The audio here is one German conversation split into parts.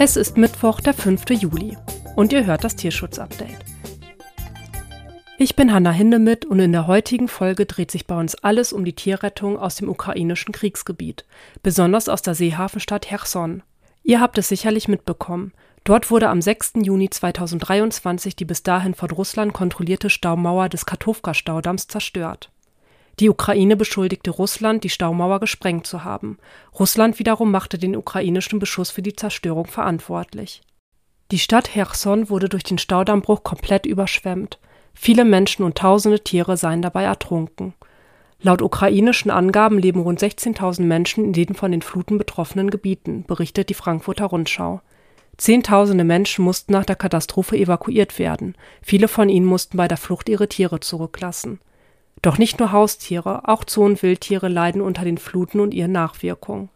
Es ist Mittwoch, der 5. Juli und ihr hört das Tierschutz-Update. Ich bin Hanna Hindemith und in der heutigen Folge dreht sich bei uns alles um die Tierrettung aus dem ukrainischen Kriegsgebiet, besonders aus der Seehafenstadt Cherson. Ihr habt es sicherlich mitbekommen. Dort wurde am 6. Juni 2023 die bis dahin von Russland kontrollierte Staumauer des Katowka-Staudamms zerstört. Die Ukraine beschuldigte Russland, die Staumauer gesprengt zu haben. Russland wiederum machte den ukrainischen Beschuss für die Zerstörung verantwortlich. Die Stadt Cherson wurde durch den Staudammbruch komplett überschwemmt. Viele Menschen und tausende Tiere seien dabei ertrunken. Laut ukrainischen Angaben leben rund 16.000 Menschen in den von den Fluten betroffenen Gebieten, berichtet die Frankfurter Rundschau. Zehntausende Menschen mussten nach der Katastrophe evakuiert werden. Viele von ihnen mussten bei der Flucht ihre Tiere zurücklassen. Doch nicht nur Haustiere, auch Zoo- und Wildtiere leiden unter den Fluten und ihren Nachwirkungen.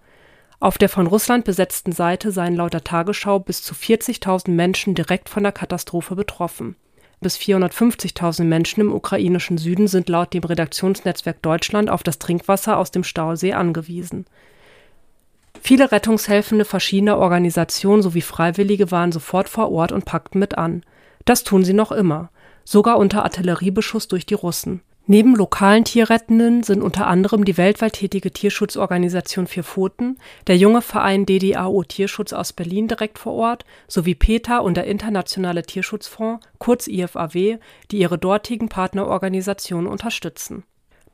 Auf der von Russland besetzten Seite seien laut der Tagesschau bis zu 40.000 Menschen direkt von der Katastrophe betroffen. Bis 450.000 Menschen im ukrainischen Süden sind laut dem Redaktionsnetzwerk Deutschland auf das Trinkwasser aus dem Stausee angewiesen. Viele Rettungshelfende verschiedener Organisationen sowie Freiwillige waren sofort vor Ort und packten mit an. Das tun sie noch immer, sogar unter Artilleriebeschuss durch die Russen. Neben lokalen Tierrettenden sind unter anderem die weltweit tätige Tierschutzorganisation Vier Pfoten, der junge Verein DDAO Tierschutz aus Berlin direkt vor Ort sowie PETA und der Internationale Tierschutzfonds, kurz IFAW, die ihre dortigen Partnerorganisationen unterstützen.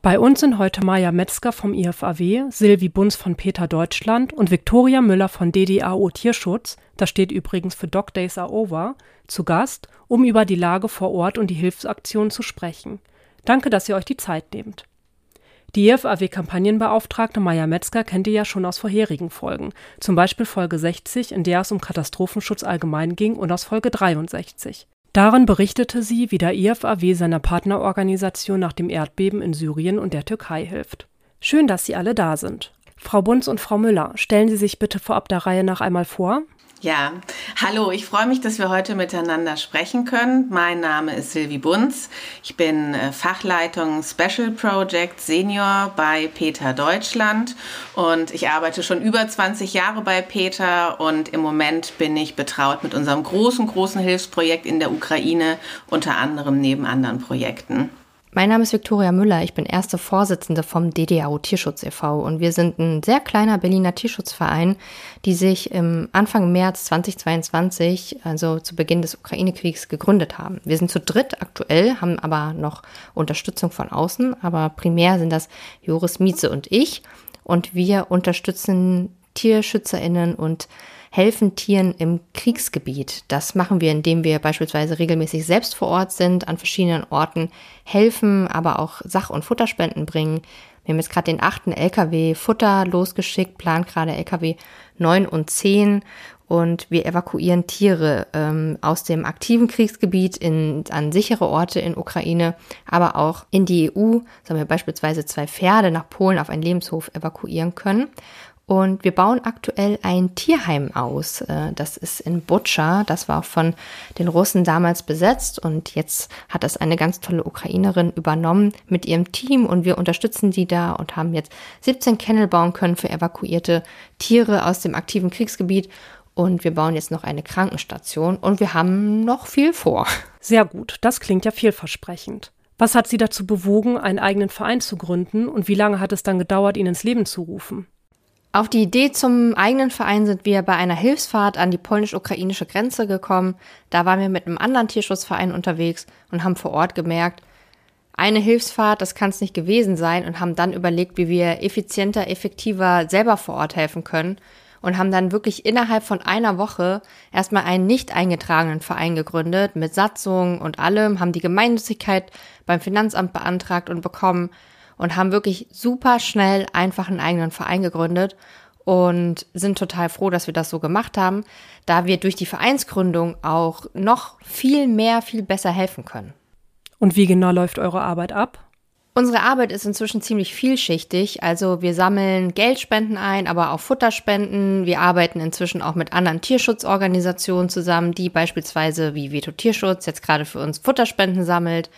Bei uns sind heute Maja Metzger vom IFAW, Silvi Bunz von PETA Deutschland und Viktoria Müller von DDAO Tierschutz, das steht übrigens für Dog Days Are Over, zu Gast, um über die Lage vor Ort und die Hilfsaktionen zu sprechen. Danke, dass ihr euch die Zeit nehmt. Die IFAW-Kampagnenbeauftragte Maya Metzger kennt ihr ja schon aus vorherigen Folgen, zum Beispiel Folge 60, in der es um Katastrophenschutz allgemein ging, und aus Folge 63. Darin berichtete sie, wie der IFAW seiner Partnerorganisation nach dem Erdbeben in Syrien und der Türkei hilft. Schön, dass Sie alle da sind. Frau Bunz und Frau Müller, stellen Sie sich bitte vorab der Reihe nach einmal vor. Ja, hallo, ich freue mich, dass wir heute miteinander sprechen können. Mein Name ist Silvi Bunz. Ich bin äh, Fachleitung Special Project Senior bei Peter Deutschland und ich arbeite schon über 20 Jahre bei Peter und im Moment bin ich betraut mit unserem großen, großen Hilfsprojekt in der Ukraine, unter anderem neben anderen Projekten. Mein Name ist Viktoria Müller, ich bin erste Vorsitzende vom DDAO Tierschutz e.V. und wir sind ein sehr kleiner Berliner Tierschutzverein, die sich im Anfang März 2022, also zu Beginn des Ukraine-Kriegs, gegründet haben. Wir sind zu dritt aktuell, haben aber noch Unterstützung von außen, aber primär sind das Joris Mieze und ich und wir unterstützen TierschützerInnen und helfen Tieren im Kriegsgebiet. Das machen wir, indem wir beispielsweise regelmäßig selbst vor Ort sind, an verschiedenen Orten helfen, aber auch Sach- und Futterspenden bringen. Wir haben jetzt gerade den achten LKW Futter losgeschickt, plant gerade LKW 9 und 10 und wir evakuieren Tiere ähm, aus dem aktiven Kriegsgebiet in, an sichere Orte in Ukraine, aber auch in die EU. So haben wir beispielsweise zwei Pferde nach Polen auf einen Lebenshof evakuieren können. Und wir bauen aktuell ein Tierheim aus. Äh, das ist in Butscha. Das war von den Russen damals besetzt und jetzt hat das eine ganz tolle Ukrainerin übernommen mit ihrem Team und wir unterstützen die da und haben jetzt 17 Kennel bauen können für evakuierte Tiere aus dem aktiven Kriegsgebiet. Und wir bauen jetzt noch eine Krankenstation und wir haben noch viel vor. Sehr gut, das klingt ja vielversprechend. Was hat Sie dazu bewogen, einen eigenen Verein zu gründen und wie lange hat es dann gedauert, ihn ins Leben zu rufen? Auf die Idee zum eigenen Verein sind wir bei einer Hilfsfahrt an die polnisch-ukrainische Grenze gekommen. Da waren wir mit einem anderen Tierschutzverein unterwegs und haben vor Ort gemerkt, eine Hilfsfahrt, das kann es nicht gewesen sein und haben dann überlegt, wie wir effizienter, effektiver selber vor Ort helfen können und haben dann wirklich innerhalb von einer Woche erstmal einen nicht eingetragenen Verein gegründet mit Satzung und allem, haben die Gemeinnützigkeit beim Finanzamt beantragt und bekommen und haben wirklich super schnell einfach einen eigenen Verein gegründet und sind total froh, dass wir das so gemacht haben, da wir durch die Vereinsgründung auch noch viel mehr, viel besser helfen können. Und wie genau läuft eure Arbeit ab? Unsere Arbeit ist inzwischen ziemlich vielschichtig. Also wir sammeln Geldspenden ein, aber auch Futterspenden. Wir arbeiten inzwischen auch mit anderen Tierschutzorganisationen zusammen, die beispielsweise wie Veto Tierschutz jetzt gerade für uns Futterspenden sammelt.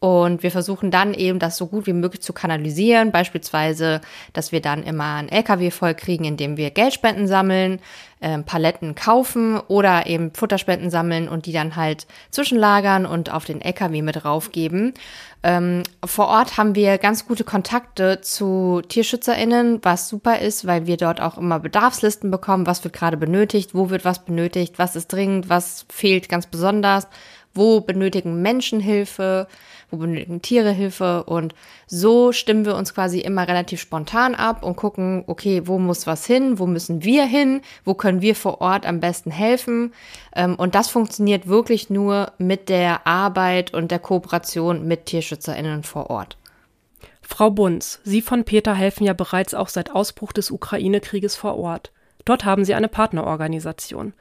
Und wir versuchen dann eben das so gut wie möglich zu kanalisieren. Beispielsweise, dass wir dann immer ein LKW voll kriegen, indem wir Geldspenden sammeln, äh, Paletten kaufen oder eben Futterspenden sammeln und die dann halt zwischenlagern und auf den LKW mit raufgeben. Ähm, vor Ort haben wir ganz gute Kontakte zu TierschützerInnen, was super ist, weil wir dort auch immer Bedarfslisten bekommen, was wird gerade benötigt, wo wird was benötigt, was ist dringend, was fehlt ganz besonders, wo benötigen Menschen Hilfe wo benötigen Tiere Hilfe und so stimmen wir uns quasi immer relativ spontan ab und gucken, okay, wo muss was hin, wo müssen wir hin, wo können wir vor Ort am besten helfen ähm, und das funktioniert wirklich nur mit der Arbeit und der Kooperation mit TierschützerInnen vor Ort. Frau Bunz, Sie von Peter helfen ja bereits auch seit Ausbruch des Ukraine-Krieges vor Ort. Dort haben Sie eine Partnerorganisation.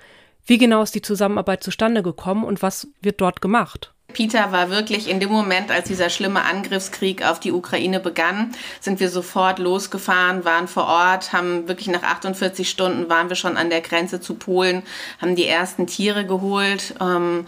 Wie genau ist die Zusammenarbeit zustande gekommen und was wird dort gemacht? Peter war wirklich in dem Moment, als dieser schlimme Angriffskrieg auf die Ukraine begann, sind wir sofort losgefahren, waren vor Ort, haben wirklich nach 48 Stunden waren wir schon an der Grenze zu Polen, haben die ersten Tiere geholt. Ähm,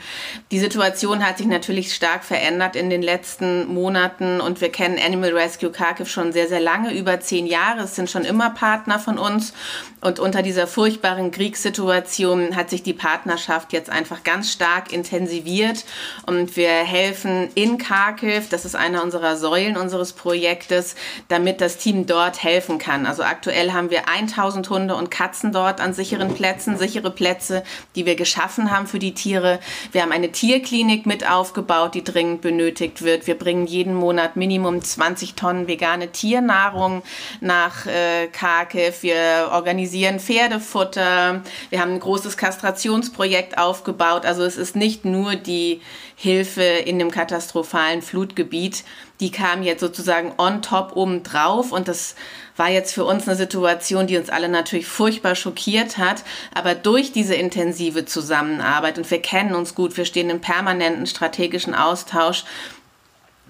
die Situation hat sich natürlich stark verändert in den letzten Monaten und wir kennen Animal Rescue Kharkiv schon sehr, sehr lange, über zehn Jahre. Es sind schon immer Partner von uns und unter dieser furchtbaren Kriegssituation hat sich die Partnerschaft jetzt einfach ganz stark intensiviert und wir helfen in Kharkiv, das ist einer unserer Säulen unseres Projektes, damit das Team dort helfen kann. Also aktuell haben wir 1000 Hunde und Katzen dort an sicheren Plätzen, sichere Plätze, die wir geschaffen haben für die Tiere. Wir haben eine Tierklinik mit aufgebaut, die dringend benötigt wird. Wir bringen jeden Monat Minimum 20 Tonnen vegane Tiernahrung nach äh, Kharkiv. Wir organisieren Pferdefutter. Wir haben ein großes Kastrationsprojekt aufgebaut. Also es ist nicht nur die Hilfe in dem katastrophalen Flutgebiet, die kam jetzt sozusagen on top oben drauf und das war jetzt für uns eine Situation, die uns alle natürlich furchtbar schockiert hat, aber durch diese intensive Zusammenarbeit und wir kennen uns gut, wir stehen im permanenten strategischen Austausch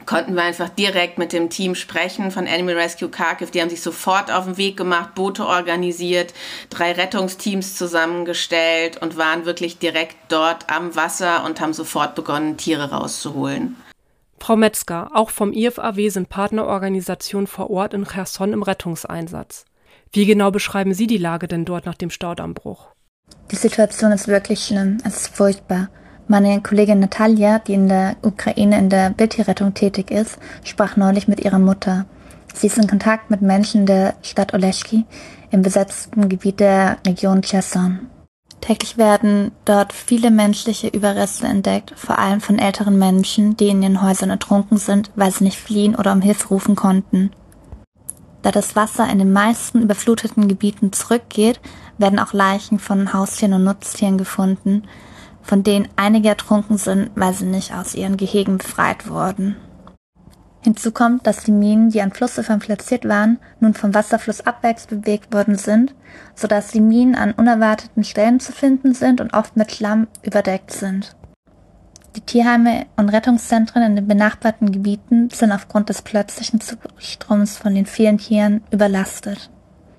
konnten wir einfach direkt mit dem Team sprechen von Animal Rescue Kharkiv. Die haben sich sofort auf den Weg gemacht, Boote organisiert, drei Rettungsteams zusammengestellt und waren wirklich direkt dort am Wasser und haben sofort begonnen, Tiere rauszuholen. Frau Metzger, auch vom IFAW sind Partnerorganisationen vor Ort in Cherson im Rettungseinsatz. Wie genau beschreiben Sie die Lage denn dort nach dem Staudammbruch? Die Situation ist wirklich schlimm. Es ist furchtbar. Meine Kollegin Natalia, die in der Ukraine in der Wildtierrettung tätig ist, sprach neulich mit ihrer Mutter. Sie ist in Kontakt mit Menschen der Stadt Oleschki im besetzten Gebiet der Region Cherson. Täglich werden dort viele menschliche Überreste entdeckt, vor allem von älteren Menschen, die in ihren Häusern ertrunken sind, weil sie nicht fliehen oder um Hilfe rufen konnten. Da das Wasser in den meisten überfluteten Gebieten zurückgeht, werden auch Leichen von Haustieren und Nutztieren gefunden, von denen einige ertrunken sind, weil sie nicht aus ihren Gehegen befreit wurden. Hinzu kommt, dass die Minen, die an Flussufern platziert waren, nun vom Wasserfluss abwärts bewegt worden sind, so dass die Minen an unerwarteten Stellen zu finden sind und oft mit Schlamm überdeckt sind. Die Tierheime und Rettungszentren in den benachbarten Gebieten sind aufgrund des plötzlichen Zustroms von den vielen Tieren überlastet.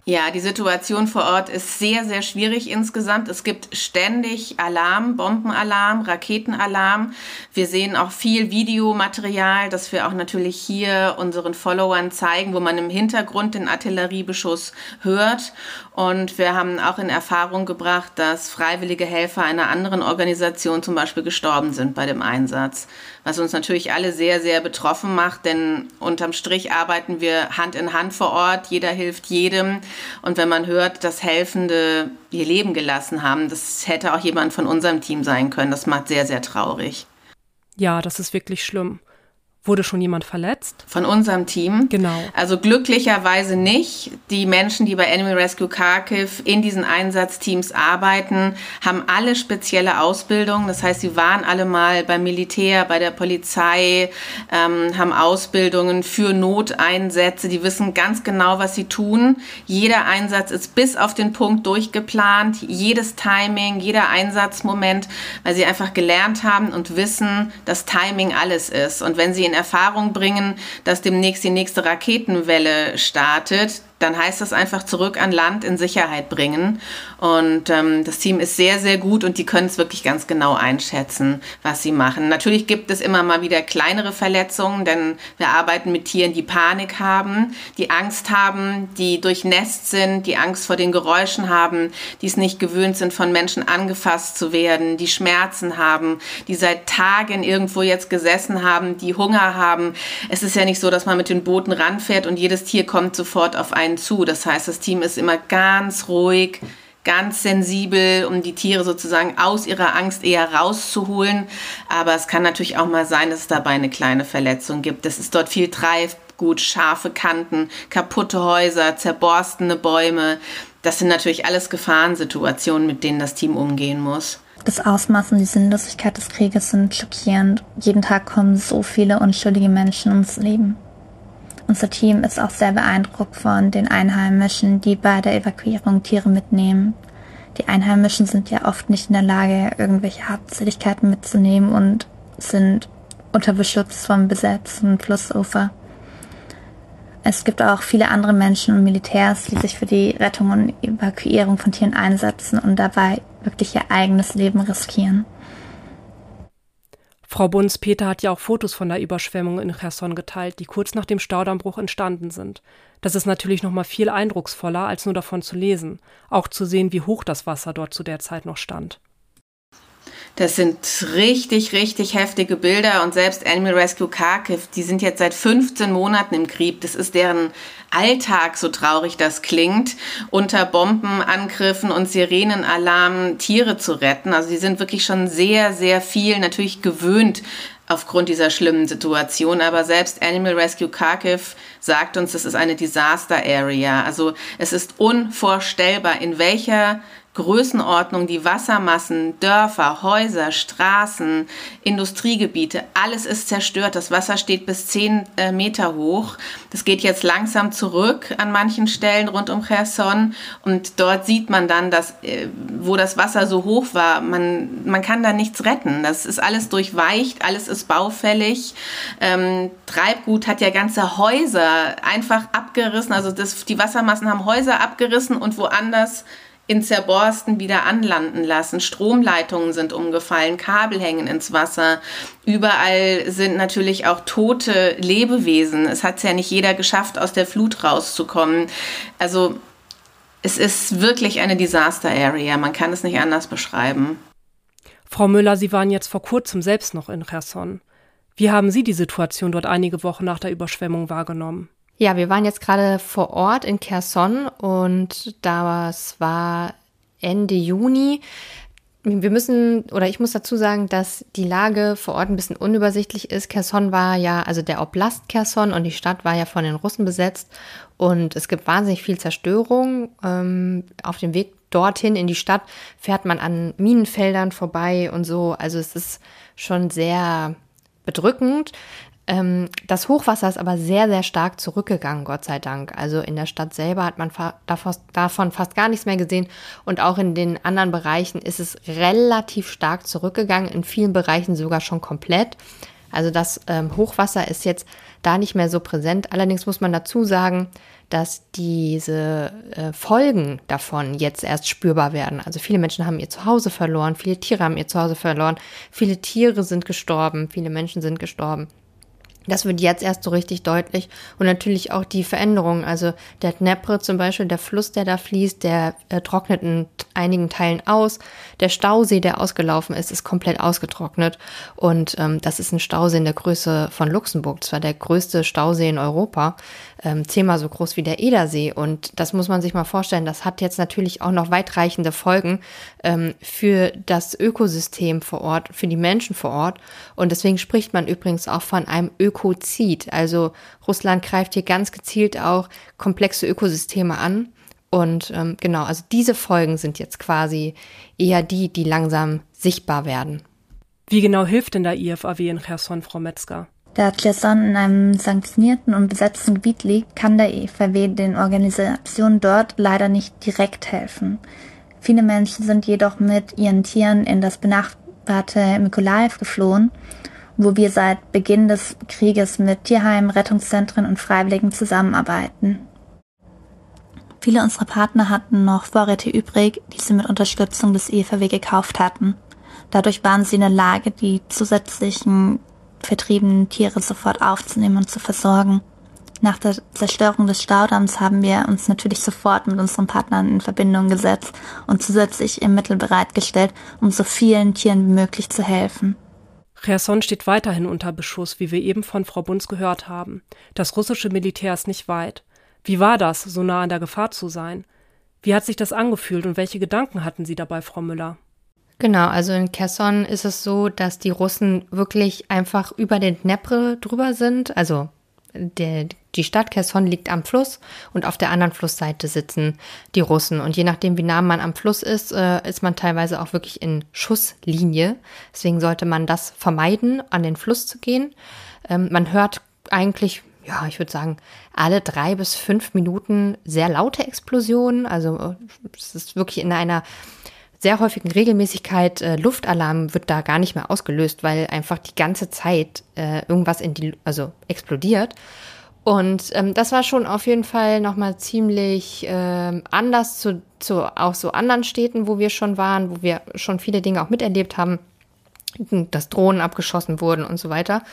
Ja, die Situation vor Ort ist sehr, sehr schwierig insgesamt. Es gibt ständig Alarm, Bombenalarm, Raketenalarm. Wir sehen auch viel Videomaterial, das wir auch natürlich hier unseren Followern zeigen, wo man im Hintergrund den Artilleriebeschuss hört. Und wir haben auch in Erfahrung gebracht, dass freiwillige Helfer einer anderen Organisation zum Beispiel gestorben sind bei dem Einsatz was uns natürlich alle sehr, sehr betroffen macht, denn unterm Strich arbeiten wir Hand in Hand vor Ort, jeder hilft jedem und wenn man hört, dass Helfende ihr Leben gelassen haben, das hätte auch jemand von unserem Team sein können, das macht sehr, sehr traurig. Ja, das ist wirklich schlimm. Wurde schon jemand verletzt? Von unserem Team? Genau. Also glücklicherweise nicht. Die Menschen, die bei Animal Rescue Kharkiv in diesen Einsatzteams arbeiten, haben alle spezielle Ausbildung. Das heißt, sie waren alle mal beim Militär, bei der Polizei, ähm, haben Ausbildungen für Noteinsätze. Die wissen ganz genau, was sie tun. Jeder Einsatz ist bis auf den Punkt durchgeplant. Jedes Timing, jeder Einsatzmoment, weil sie einfach gelernt haben und wissen, dass Timing alles ist. Und wenn sie in Erfahrung bringen, dass demnächst die nächste Raketenwelle startet, dann heißt das einfach zurück an Land in Sicherheit bringen. Und ähm, das Team ist sehr, sehr gut und die können es wirklich ganz genau einschätzen, was sie machen. Natürlich gibt es immer mal wieder kleinere Verletzungen, denn wir arbeiten mit Tieren, die Panik haben, die Angst haben, die durchnässt sind, die Angst vor den Geräuschen haben, die es nicht gewöhnt sind, von Menschen angefasst zu werden, die Schmerzen haben, die seit Tagen irgendwo jetzt gesessen haben, die Hunger haben. Es ist ja nicht so, dass man mit den Booten ranfährt und jedes Tier kommt sofort auf einen zu. Das heißt, das Team ist immer ganz ruhig, ganz sensibel, um die Tiere sozusagen aus ihrer Angst eher rauszuholen. Aber es kann natürlich auch mal sein, dass es dabei eine kleine Verletzung gibt. Es ist dort viel Treibgut, scharfe Kanten, kaputte Häuser, zerborstene Bäume. Das sind natürlich alles Gefahrensituationen, mit denen das Team umgehen muss. Das Ausmaß und die Sinnlosigkeit des Krieges sind schockierend. Jeden Tag kommen so viele unschuldige Menschen ums Leben. Unser Team ist auch sehr beeindruckt von den Einheimischen, die bei der Evakuierung Tiere mitnehmen. Die Einheimischen sind ja oft nicht in der Lage, irgendwelche Habseligkeiten mitzunehmen und sind unter Beschutz vom besetzten Flussufer. Es gibt auch viele andere Menschen und Militärs, die sich für die Rettung und Evakuierung von Tieren einsetzen und dabei wirklich ihr eigenes Leben riskieren. Frau Bunz-Peter hat ja auch Fotos von der Überschwemmung in Cherson geteilt, die kurz nach dem Staudammbruch entstanden sind. Das ist natürlich noch mal viel eindrucksvoller, als nur davon zu lesen, auch zu sehen, wie hoch das Wasser dort zu der Zeit noch stand. Das sind richtig, richtig heftige Bilder und selbst Animal Rescue Kharkiv, die sind jetzt seit 15 Monaten im Krieg. Das ist deren Alltag, so traurig das klingt, unter Bombenangriffen und Sirenenalarmen Tiere zu retten. Also die sind wirklich schon sehr, sehr viel natürlich gewöhnt aufgrund dieser schlimmen Situation. Aber selbst Animal Rescue Kharkiv sagt uns, das ist eine Disaster Area. Also es ist unvorstellbar, in welcher Größenordnung, die Wassermassen, Dörfer, Häuser, Straßen, Industriegebiete, alles ist zerstört. Das Wasser steht bis zehn äh, Meter hoch. Das geht jetzt langsam zurück an manchen Stellen rund um Cherson und dort sieht man dann, dass, äh, wo das Wasser so hoch war, man, man kann da nichts retten. Das ist alles durchweicht, alles ist baufällig. Ähm, Treibgut hat ja ganze Häuser einfach abgerissen. Also das, die Wassermassen haben Häuser abgerissen und woanders in Zerborsten wieder anlanden lassen. Stromleitungen sind umgefallen, Kabel hängen ins Wasser. Überall sind natürlich auch tote Lebewesen. Es hat ja nicht jeder geschafft, aus der Flut rauszukommen. Also es ist wirklich eine Disaster Area. Man kann es nicht anders beschreiben. Frau Müller, Sie waren jetzt vor kurzem selbst noch in Cherson. Wie haben Sie die Situation dort einige Wochen nach der Überschwemmung wahrgenommen? Ja, wir waren jetzt gerade vor Ort in Kherson und das war Ende Juni. Wir müssen, oder ich muss dazu sagen, dass die Lage vor Ort ein bisschen unübersichtlich ist. Kherson war ja, also der Oblast Kherson und die Stadt war ja von den Russen besetzt und es gibt wahnsinnig viel Zerstörung. Ähm, auf dem Weg dorthin in die Stadt fährt man an Minenfeldern vorbei und so. Also es ist schon sehr bedrückend. Ähm, das Hochwasser ist aber sehr, sehr stark zurückgegangen, Gott sei Dank. Also in der Stadt selber hat man davon fast gar nichts mehr gesehen. Und auch in den anderen Bereichen ist es relativ stark zurückgegangen, in vielen Bereichen sogar schon komplett. Also das ähm, Hochwasser ist jetzt da nicht mehr so präsent. Allerdings muss man dazu sagen, dass diese äh, Folgen davon jetzt erst spürbar werden. Also viele Menschen haben ihr Zuhause verloren, viele Tiere haben ihr Zuhause verloren, viele Tiere sind gestorben, viele Menschen sind gestorben. Das wird jetzt erst so richtig deutlich. Und natürlich auch die Veränderungen. Also der Dnepr zum Beispiel, der Fluss, der da fließt, der äh, trocknet in einigen Teilen aus. Der Stausee, der ausgelaufen ist, ist komplett ausgetrocknet. Und ähm, das ist ein Stausee in der Größe von Luxemburg. Zwar der größte Stausee in Europa ähm, zehnmal so groß wie der Edersee. Und das muss man sich mal vorstellen. Das hat jetzt natürlich auch noch weitreichende Folgen ähm, für das Ökosystem vor Ort, für die Menschen vor Ort. Und deswegen spricht man übrigens auch von einem Ökozid. Also Russland greift hier ganz gezielt auch komplexe Ökosysteme an. Und ähm, genau, also diese Folgen sind jetzt quasi eher die, die langsam sichtbar werden. Wie genau hilft denn der IFAW in Cherson, Frau Metzger? Da Cherson in einem sanktionierten und besetzten Gebiet liegt, kann der EVW den Organisationen dort leider nicht direkt helfen. Viele Menschen sind jedoch mit ihren Tieren in das benachbarte Mykolaiv geflohen, wo wir seit Beginn des Krieges mit Tierheimen, Rettungszentren und Freiwilligen zusammenarbeiten. Viele unserer Partner hatten noch Vorräte übrig, die sie mit Unterstützung des EVW gekauft hatten. Dadurch waren sie in der Lage, die zusätzlichen vertriebenen Tiere sofort aufzunehmen und zu versorgen. Nach der Zerstörung des Staudamms haben wir uns natürlich sofort mit unseren Partnern in Verbindung gesetzt und zusätzlich im Mittel bereitgestellt, um so vielen Tieren wie möglich zu helfen. Cherson steht weiterhin unter Beschuss, wie wir eben von Frau Bunz gehört haben. Das russische Militär ist nicht weit. Wie war das, so nah an der Gefahr zu sein? Wie hat sich das angefühlt und welche Gedanken hatten Sie dabei, Frau Müller? Genau, also in Kherson ist es so, dass die Russen wirklich einfach über den Dnepr drüber sind, also der, die Stadt Kherson liegt am Fluss und auf der anderen Flussseite sitzen die Russen. Und je nachdem, wie nah man am Fluss ist, äh, ist man teilweise auch wirklich in Schusslinie. Deswegen sollte man das vermeiden, an den Fluss zu gehen. Ähm, man hört eigentlich, ja, ich würde sagen, alle drei bis fünf Minuten sehr laute Explosionen. Also äh, es ist wirklich in einer sehr häufigen Regelmäßigkeit äh, Luftalarm wird da gar nicht mehr ausgelöst, weil einfach die ganze Zeit äh, irgendwas in die, also explodiert. Und ähm, das war schon auf jeden Fall nochmal ziemlich äh, anders zu, zu auch so anderen Städten, wo wir schon waren, wo wir schon viele Dinge auch miterlebt haben, dass Drohnen abgeschossen wurden und so weiter.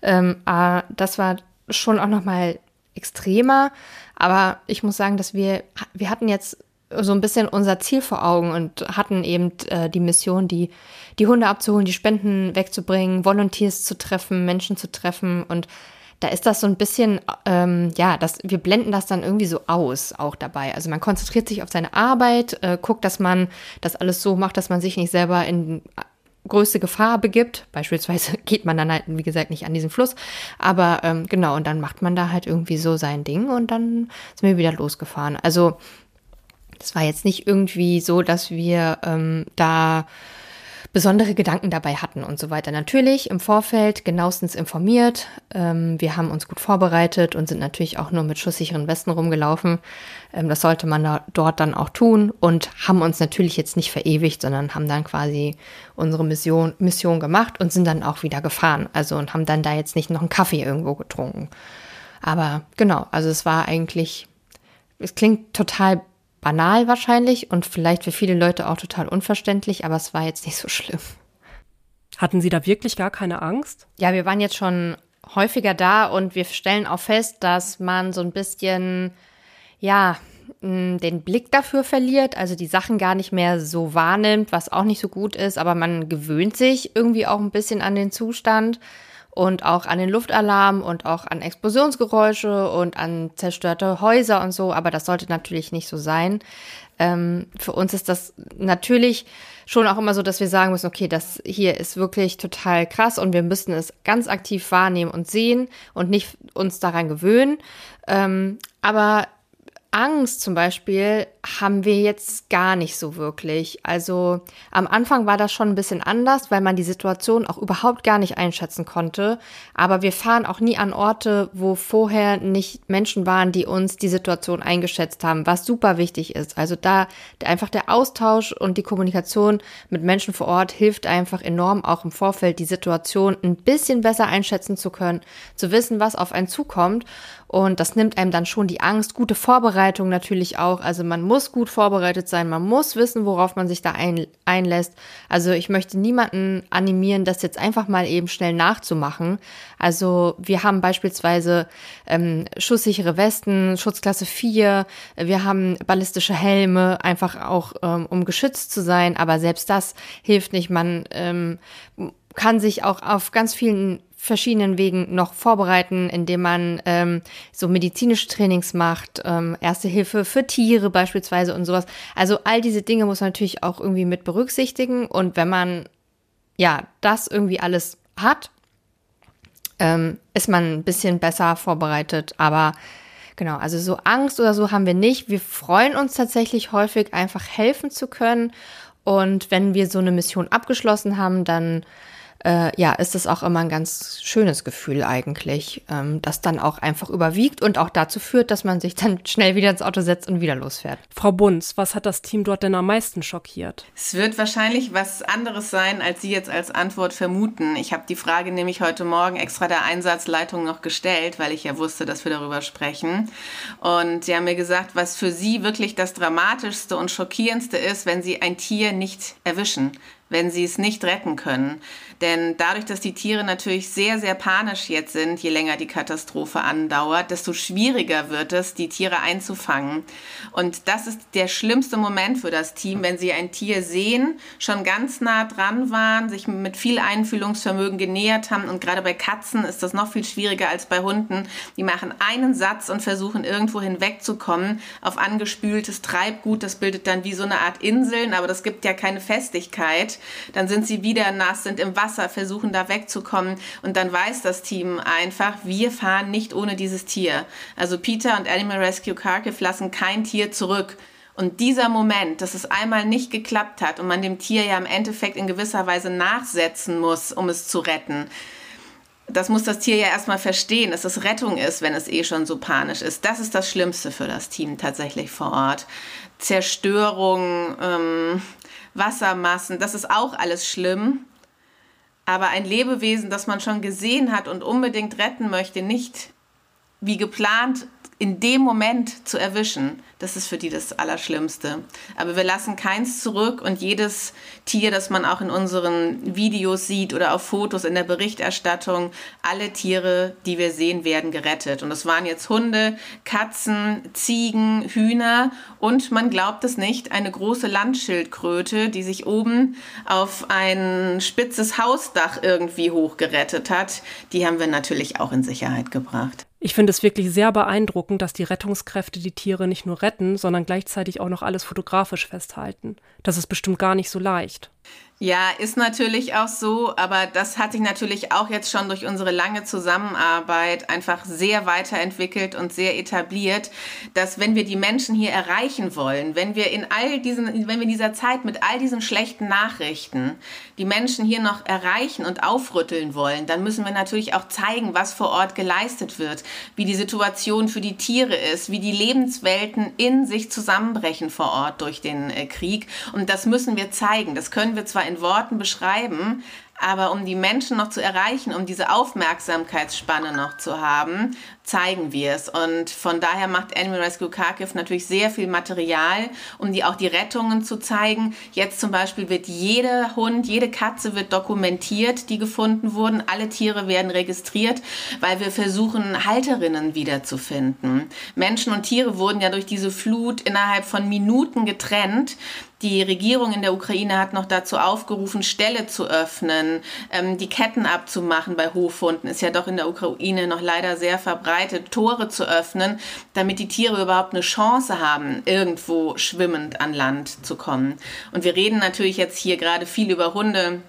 Ähm, äh, das war schon auch nochmal extremer. Aber ich muss sagen, dass wir, wir hatten jetzt so ein bisschen unser Ziel vor Augen und hatten eben äh, die Mission, die, die Hunde abzuholen, die Spenden wegzubringen, Volunteers zu treffen, Menschen zu treffen und da ist das so ein bisschen, ähm, ja, das, wir blenden das dann irgendwie so aus, auch dabei. Also man konzentriert sich auf seine Arbeit, äh, guckt, dass man das alles so macht, dass man sich nicht selber in größte Gefahr begibt. Beispielsweise geht man dann halt, wie gesagt, nicht an diesen Fluss. Aber ähm, genau, und dann macht man da halt irgendwie so sein Ding und dann sind wir wieder losgefahren. Also das war jetzt nicht irgendwie so, dass wir ähm, da besondere Gedanken dabei hatten und so weiter. Natürlich im Vorfeld genauestens informiert. Ähm, wir haben uns gut vorbereitet und sind natürlich auch nur mit schusssicheren Westen rumgelaufen. Ähm, das sollte man da, dort dann auch tun und haben uns natürlich jetzt nicht verewigt, sondern haben dann quasi unsere Mission, Mission gemacht und sind dann auch wieder gefahren. Also und haben dann da jetzt nicht noch einen Kaffee irgendwo getrunken. Aber genau, also es war eigentlich, es klingt total banal wahrscheinlich und vielleicht für viele Leute auch total unverständlich, aber es war jetzt nicht so schlimm. Hatten Sie da wirklich gar keine Angst? Ja, wir waren jetzt schon häufiger da und wir stellen auch fest, dass man so ein bisschen, ja, den Blick dafür verliert, also die Sachen gar nicht mehr so wahrnimmt, was auch nicht so gut ist, aber man gewöhnt sich irgendwie auch ein bisschen an den Zustand und auch an den Luftalarm und auch an Explosionsgeräusche und an zerstörte Häuser und so. Aber das sollte natürlich nicht so sein. Ähm, für uns ist das natürlich schon auch immer so, dass wir sagen müssen, okay, das hier ist wirklich total krass und wir müssen es ganz aktiv wahrnehmen und sehen und nicht uns daran gewöhnen. Ähm, aber Angst zum Beispiel haben wir jetzt gar nicht so wirklich. Also am Anfang war das schon ein bisschen anders, weil man die Situation auch überhaupt gar nicht einschätzen konnte. Aber wir fahren auch nie an Orte, wo vorher nicht Menschen waren, die uns die Situation eingeschätzt haben, was super wichtig ist. Also da einfach der Austausch und die Kommunikation mit Menschen vor Ort hilft einfach enorm, auch im Vorfeld die Situation ein bisschen besser einschätzen zu können, zu wissen, was auf einen zukommt. Und das nimmt einem dann schon die Angst. Gute Vorbereitung natürlich auch. Also man muss gut vorbereitet sein. Man muss wissen, worauf man sich da ein, einlässt. Also ich möchte niemanden animieren, das jetzt einfach mal eben schnell nachzumachen. Also wir haben beispielsweise ähm, schusssichere Westen, Schutzklasse 4. Wir haben ballistische Helme, einfach auch ähm, um geschützt zu sein. Aber selbst das hilft nicht. Man ähm, kann sich auch auf ganz vielen verschiedenen Wegen noch vorbereiten, indem man ähm, so medizinische Trainings macht, ähm, Erste Hilfe für Tiere beispielsweise und sowas. Also all diese Dinge muss man natürlich auch irgendwie mit berücksichtigen. Und wenn man ja das irgendwie alles hat, ähm, ist man ein bisschen besser vorbereitet. Aber genau, also so Angst oder so haben wir nicht. Wir freuen uns tatsächlich häufig, einfach helfen zu können. Und wenn wir so eine Mission abgeschlossen haben, dann äh, ja, ist es auch immer ein ganz schönes Gefühl eigentlich, ähm, das dann auch einfach überwiegt und auch dazu führt, dass man sich dann schnell wieder ins Auto setzt und wieder losfährt. Frau Bunz, was hat das Team dort denn am meisten schockiert? Es wird wahrscheinlich was anderes sein, als Sie jetzt als Antwort vermuten. Ich habe die Frage nämlich heute Morgen extra der Einsatzleitung noch gestellt, weil ich ja wusste, dass wir darüber sprechen. Und sie haben mir gesagt, was für Sie wirklich das Dramatischste und Schockierendste ist, wenn Sie ein Tier nicht erwischen, wenn sie es nicht retten können. Denn dadurch, dass die Tiere natürlich sehr, sehr panisch jetzt sind, je länger die Katastrophe andauert, desto schwieriger wird es, die Tiere einzufangen. Und das ist der schlimmste Moment für das Team, wenn sie ein Tier sehen, schon ganz nah dran waren, sich mit viel Einfühlungsvermögen genähert haben. Und gerade bei Katzen ist das noch viel schwieriger als bei Hunden. Die machen einen Satz und versuchen irgendwo hinwegzukommen auf angespültes Treibgut. Das bildet dann wie so eine Art Inseln, aber das gibt ja keine Festigkeit. Dann sind sie wieder nass, sind im Wasser versuchen da wegzukommen. Und dann weiß das Team einfach, wir fahren nicht ohne dieses Tier. Also Peter und Animal Rescue Kharkiv lassen kein Tier zurück. Und dieser Moment, dass es einmal nicht geklappt hat und man dem Tier ja im Endeffekt in gewisser Weise nachsetzen muss, um es zu retten, das muss das Tier ja erstmal verstehen, dass es Rettung ist, wenn es eh schon so panisch ist. Das ist das Schlimmste für das Team tatsächlich vor Ort. Zerstörung, ähm, Wassermassen, das ist auch alles schlimm. Aber ein Lebewesen, das man schon gesehen hat und unbedingt retten möchte, nicht wie geplant in dem Moment zu erwischen, das ist für die das Allerschlimmste. Aber wir lassen keins zurück und jedes Tier, das man auch in unseren Videos sieht oder auf Fotos in der Berichterstattung, alle Tiere, die wir sehen, werden gerettet. Und es waren jetzt Hunde, Katzen, Ziegen, Hühner und man glaubt es nicht, eine große Landschildkröte, die sich oben auf ein spitzes Hausdach irgendwie hochgerettet hat. Die haben wir natürlich auch in Sicherheit gebracht. Ich finde es wirklich sehr beeindruckend, dass die Rettungskräfte die Tiere nicht nur retten, sondern gleichzeitig auch noch alles fotografisch festhalten. Das ist bestimmt gar nicht so leicht. Ja, ist natürlich auch so, aber das hat sich natürlich auch jetzt schon durch unsere lange Zusammenarbeit einfach sehr weiterentwickelt und sehr etabliert, dass wenn wir die Menschen hier erreichen wollen, wenn wir in all diesen, wenn wir in dieser Zeit mit all diesen schlechten Nachrichten die Menschen hier noch erreichen und aufrütteln wollen, dann müssen wir natürlich auch zeigen, was vor Ort geleistet wird, wie die Situation für die Tiere ist, wie die Lebenswelten in sich zusammenbrechen vor Ort durch den äh, Krieg. Und das müssen wir zeigen. Das können wir zwar in Worten beschreiben, aber um die Menschen noch zu erreichen, um diese Aufmerksamkeitsspanne noch zu haben, zeigen wir es. Und von daher macht Animal Rescue Kharkiv natürlich sehr viel Material, um die auch die Rettungen zu zeigen. Jetzt zum Beispiel wird jeder Hund, jede Katze wird dokumentiert, die gefunden wurden. Alle Tiere werden registriert, weil wir versuchen, Halterinnen wiederzufinden. Menschen und Tiere wurden ja durch diese Flut innerhalb von Minuten getrennt. Die Regierung in der Ukraine hat noch dazu aufgerufen, Ställe zu öffnen, ähm, die Ketten abzumachen bei Hofhunden. Ist ja doch in der Ukraine noch leider sehr verbreitet, Tore zu öffnen, damit die Tiere überhaupt eine Chance haben, irgendwo schwimmend an Land zu kommen. Und wir reden natürlich jetzt hier gerade viel über Hunde.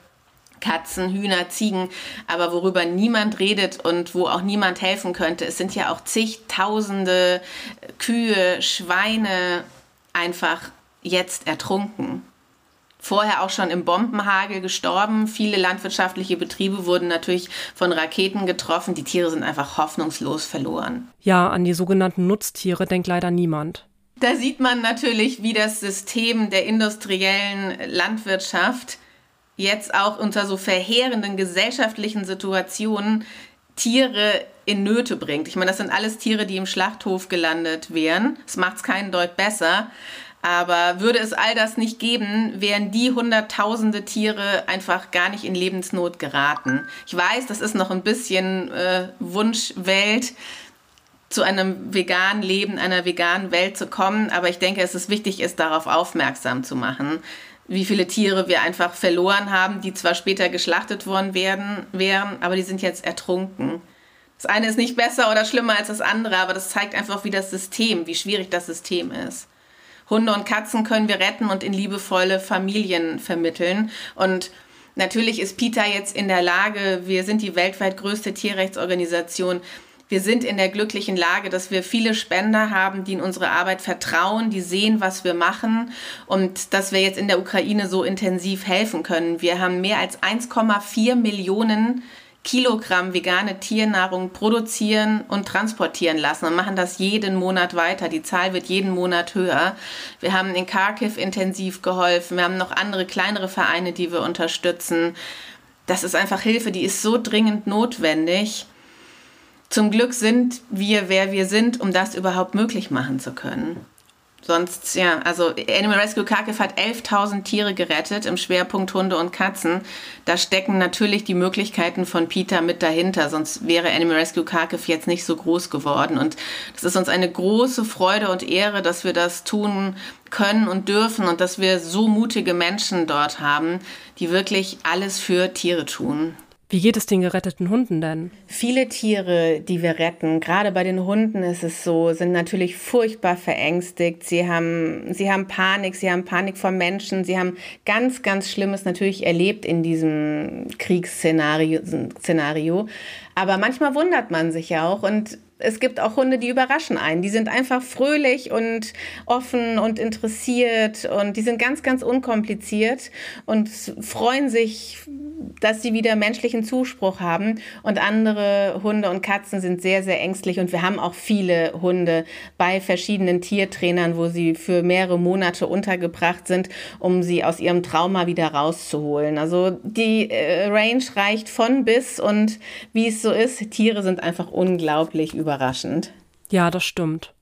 Katzen, Hühner, Ziegen, aber worüber niemand redet und wo auch niemand helfen könnte, es sind ja auch zigtausende Kühe, Schweine einfach jetzt ertrunken. Vorher auch schon im Bombenhagel gestorben. Viele landwirtschaftliche Betriebe wurden natürlich von Raketen getroffen. Die Tiere sind einfach hoffnungslos verloren. Ja, an die sogenannten Nutztiere denkt leider niemand. Da sieht man natürlich, wie das System der industriellen Landwirtschaft jetzt auch unter so verheerenden gesellschaftlichen Situationen Tiere in Nöte bringt. Ich meine, das sind alles Tiere, die im Schlachthof gelandet wären. Das macht es keinen Deut besser. Aber würde es all das nicht geben, wären die hunderttausende Tiere einfach gar nicht in Lebensnot geraten. Ich weiß, das ist noch ein bisschen äh, Wunschwelt, zu einem veganen Leben, einer veganen Welt zu kommen. Aber ich denke, es ist wichtig, ist darauf aufmerksam zu machen, wie viele Tiere wir einfach verloren haben, die zwar später geschlachtet worden werden, wären, aber die sind jetzt ertrunken. Das eine ist nicht besser oder schlimmer als das andere, aber das zeigt einfach, wie das System, wie schwierig das System ist. Hunde und Katzen können wir retten und in liebevolle Familien vermitteln. Und natürlich ist Peter jetzt in der Lage, wir sind die weltweit größte Tierrechtsorganisation, wir sind in der glücklichen Lage, dass wir viele Spender haben, die in unsere Arbeit vertrauen, die sehen, was wir machen und dass wir jetzt in der Ukraine so intensiv helfen können. Wir haben mehr als 1,4 Millionen Kilogramm vegane Tiernahrung produzieren und transportieren lassen und machen das jeden Monat weiter. Die Zahl wird jeden Monat höher. Wir haben in Kharkiv intensiv geholfen. Wir haben noch andere kleinere Vereine, die wir unterstützen. Das ist einfach Hilfe, die ist so dringend notwendig. Zum Glück sind wir, wer wir sind, um das überhaupt möglich machen zu können. Sonst, ja, also Animal Rescue Kharkiv hat 11.000 Tiere gerettet, im Schwerpunkt Hunde und Katzen. Da stecken natürlich die Möglichkeiten von Peter mit dahinter, sonst wäre Animal Rescue Kharkiv jetzt nicht so groß geworden. Und es ist uns eine große Freude und Ehre, dass wir das tun können und dürfen und dass wir so mutige Menschen dort haben, die wirklich alles für Tiere tun. Wie geht es den geretteten Hunden denn? Viele Tiere, die wir retten, gerade bei den Hunden ist es so, sind natürlich furchtbar verängstigt. Sie haben, sie haben Panik, sie haben Panik vor Menschen, sie haben ganz, ganz Schlimmes natürlich erlebt in diesem Kriegsszenario. Szenario. Aber manchmal wundert man sich ja auch und es gibt auch Hunde, die überraschen einen. Die sind einfach fröhlich und offen und interessiert und die sind ganz, ganz unkompliziert und freuen sich, dass sie wieder menschlichen Zuspruch haben. Und andere Hunde und Katzen sind sehr, sehr ängstlich und wir haben auch viele Hunde bei verschiedenen Tiertrainern, wo sie für mehrere Monate untergebracht sind, um sie aus ihrem Trauma wieder rauszuholen. Also die äh, Range reicht von bis und wie es so ist, Tiere sind einfach unglaublich über überraschend. Ja, das stimmt.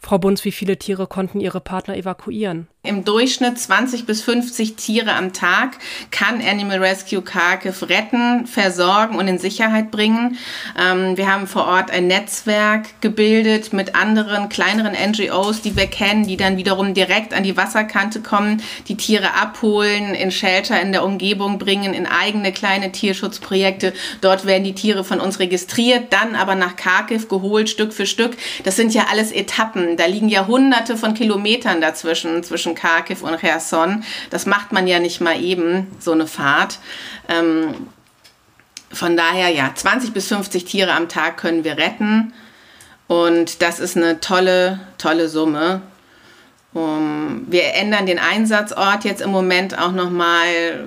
Frau Bunz, wie viele Tiere konnten Ihre Partner evakuieren? Im Durchschnitt 20 bis 50 Tiere am Tag kann Animal Rescue Kharkiv retten, versorgen und in Sicherheit bringen. Ähm, wir haben vor Ort ein Netzwerk gebildet mit anderen kleineren NGOs, die wir kennen, die dann wiederum direkt an die Wasserkante kommen, die Tiere abholen, in Shelter in der Umgebung bringen, in eigene kleine Tierschutzprojekte. Dort werden die Tiere von uns registriert, dann aber nach Kharkiv geholt, Stück für Stück. Das sind ja alles Etappen. Da liegen ja hunderte von Kilometern dazwischen, zwischen zwischen Kharkiv und Cherson. Das macht man ja nicht mal eben, so eine Fahrt. Ähm, von daher, ja, 20 bis 50 Tiere am Tag können wir retten. Und das ist eine tolle, tolle Summe. Um, wir ändern den Einsatzort jetzt im Moment auch nochmal,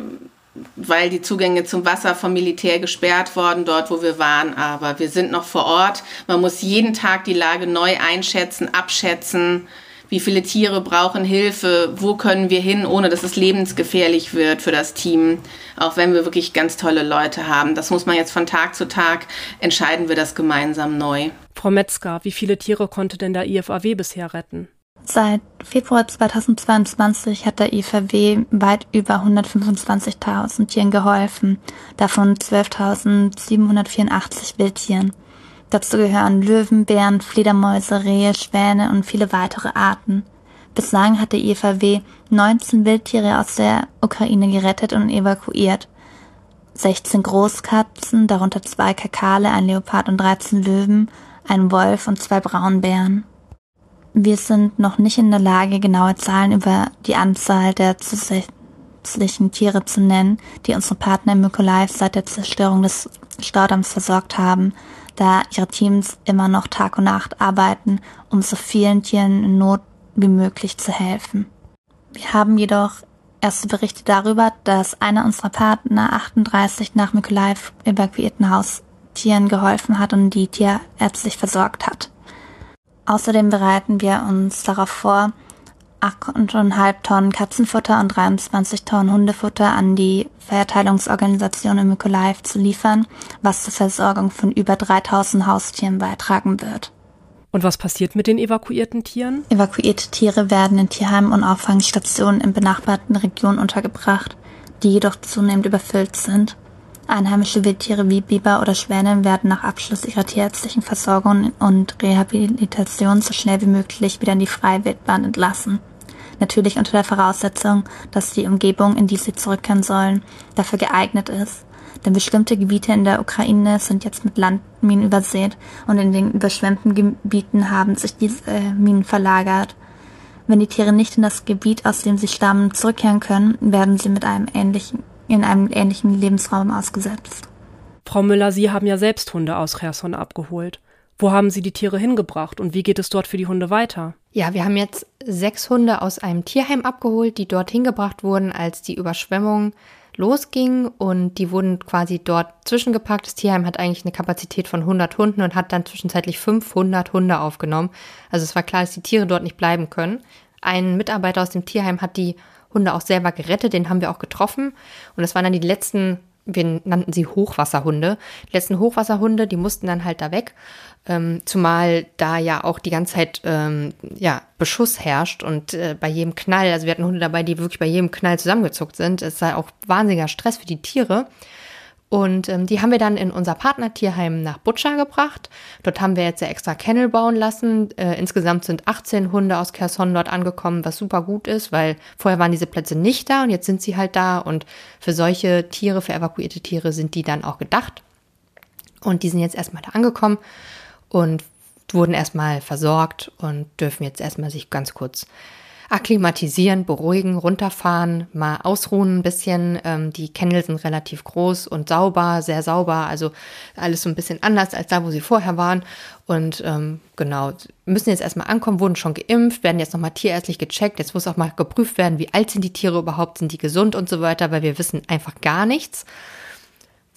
weil die Zugänge zum Wasser vom Militär gesperrt wurden, dort wo wir waren. Aber wir sind noch vor Ort. Man muss jeden Tag die Lage neu einschätzen, abschätzen wie viele Tiere brauchen Hilfe, wo können wir hin, ohne dass es lebensgefährlich wird für das Team, auch wenn wir wirklich ganz tolle Leute haben. Das muss man jetzt von Tag zu Tag entscheiden wir das gemeinsam neu. Frau Metzger, wie viele Tiere konnte denn der IFAW bisher retten? Seit Februar 2022 hat der IFAW weit über 125.000 Tieren geholfen, davon 12.784 Wildtieren. Dazu gehören Löwen, Bären, Fledermäuse, Rehe, Schwäne und viele weitere Arten. Bislang hat der IFAW 19 Wildtiere aus der Ukraine gerettet und evakuiert. 16 Großkatzen, darunter zwei Kakale, ein Leopard und 13 Löwen, ein Wolf und zwei Braunbären. Wir sind noch nicht in der Lage, genaue Zahlen über die Anzahl der zusätzlichen Tiere zu nennen, die unsere Partner im Mykolaiv seit der Zerstörung des Staudamms versorgt haben da ihre Teams immer noch Tag und Nacht arbeiten, um so vielen Tieren in Not wie möglich zu helfen. Wir haben jedoch erste Berichte darüber, dass einer unserer Partner 38 nach Mykolaiv evakuierten Haustieren geholfen hat und die tierärztlich versorgt hat. Außerdem bereiten wir uns darauf vor, 8,5 Tonnen Katzenfutter und 23 Tonnen Hundefutter an die Verteilungsorganisation in Mykolaiv zu liefern, was zur Versorgung von über 3000 Haustieren beitragen wird. Und was passiert mit den evakuierten Tieren? Evakuierte Tiere werden in Tierheimen und Auffangstationen in benachbarten Regionen untergebracht, die jedoch zunehmend überfüllt sind. Einheimische Wildtiere wie Biber oder Schwäne werden nach Abschluss ihrer tierärztlichen Versorgung und Rehabilitation so schnell wie möglich wieder in die freie Wildbahn entlassen natürlich unter der Voraussetzung, dass die Umgebung, in die sie zurückkehren sollen, dafür geeignet ist. Denn bestimmte Gebiete in der Ukraine sind jetzt mit Landminen übersät und in den überschwemmten Gebieten haben sich diese äh, Minen verlagert. Wenn die Tiere nicht in das Gebiet, aus dem sie stammen, zurückkehren können, werden sie mit einem ähnlichen, in einem ähnlichen Lebensraum ausgesetzt. Frau Müller, Sie haben ja selbst Hunde aus Cherson abgeholt. Wo haben Sie die Tiere hingebracht und wie geht es dort für die Hunde weiter? Ja, wir haben jetzt sechs Hunde aus einem Tierheim abgeholt, die dort hingebracht wurden, als die Überschwemmung losging und die wurden quasi dort zwischengepackt. Das Tierheim hat eigentlich eine Kapazität von 100 Hunden und hat dann zwischenzeitlich 500 Hunde aufgenommen. Also es war klar, dass die Tiere dort nicht bleiben können. Ein Mitarbeiter aus dem Tierheim hat die Hunde auch selber gerettet, den haben wir auch getroffen. Und das waren dann die letzten, wir nannten sie Hochwasserhunde. Die letzten Hochwasserhunde, die mussten dann halt da weg. Ähm, zumal da ja auch die ganze Zeit ähm, ja, Beschuss herrscht und äh, bei jedem Knall, also wir hatten Hunde dabei, die wirklich bei jedem Knall zusammengezuckt sind. Es sei auch wahnsinniger Stress für die Tiere. Und ähm, die haben wir dann in unser Partnertierheim nach Butcher gebracht. Dort haben wir jetzt ja extra Kennel bauen lassen. Äh, insgesamt sind 18 Hunde aus Kherson dort angekommen, was super gut ist, weil vorher waren diese Plätze nicht da und jetzt sind sie halt da. Und für solche Tiere, für evakuierte Tiere sind die dann auch gedacht. Und die sind jetzt erstmal da angekommen und wurden erstmal versorgt und dürfen jetzt erstmal sich ganz kurz akklimatisieren, beruhigen, runterfahren, mal ausruhen ein bisschen. Ähm, die Kennel sind relativ groß und sauber, sehr sauber, also alles so ein bisschen anders als da, wo sie vorher waren. Und ähm, genau, müssen jetzt erstmal ankommen, wurden schon geimpft, werden jetzt nochmal tierärztlich gecheckt. Jetzt muss auch mal geprüft werden, wie alt sind die Tiere überhaupt, sind die gesund und so weiter, weil wir wissen einfach gar nichts.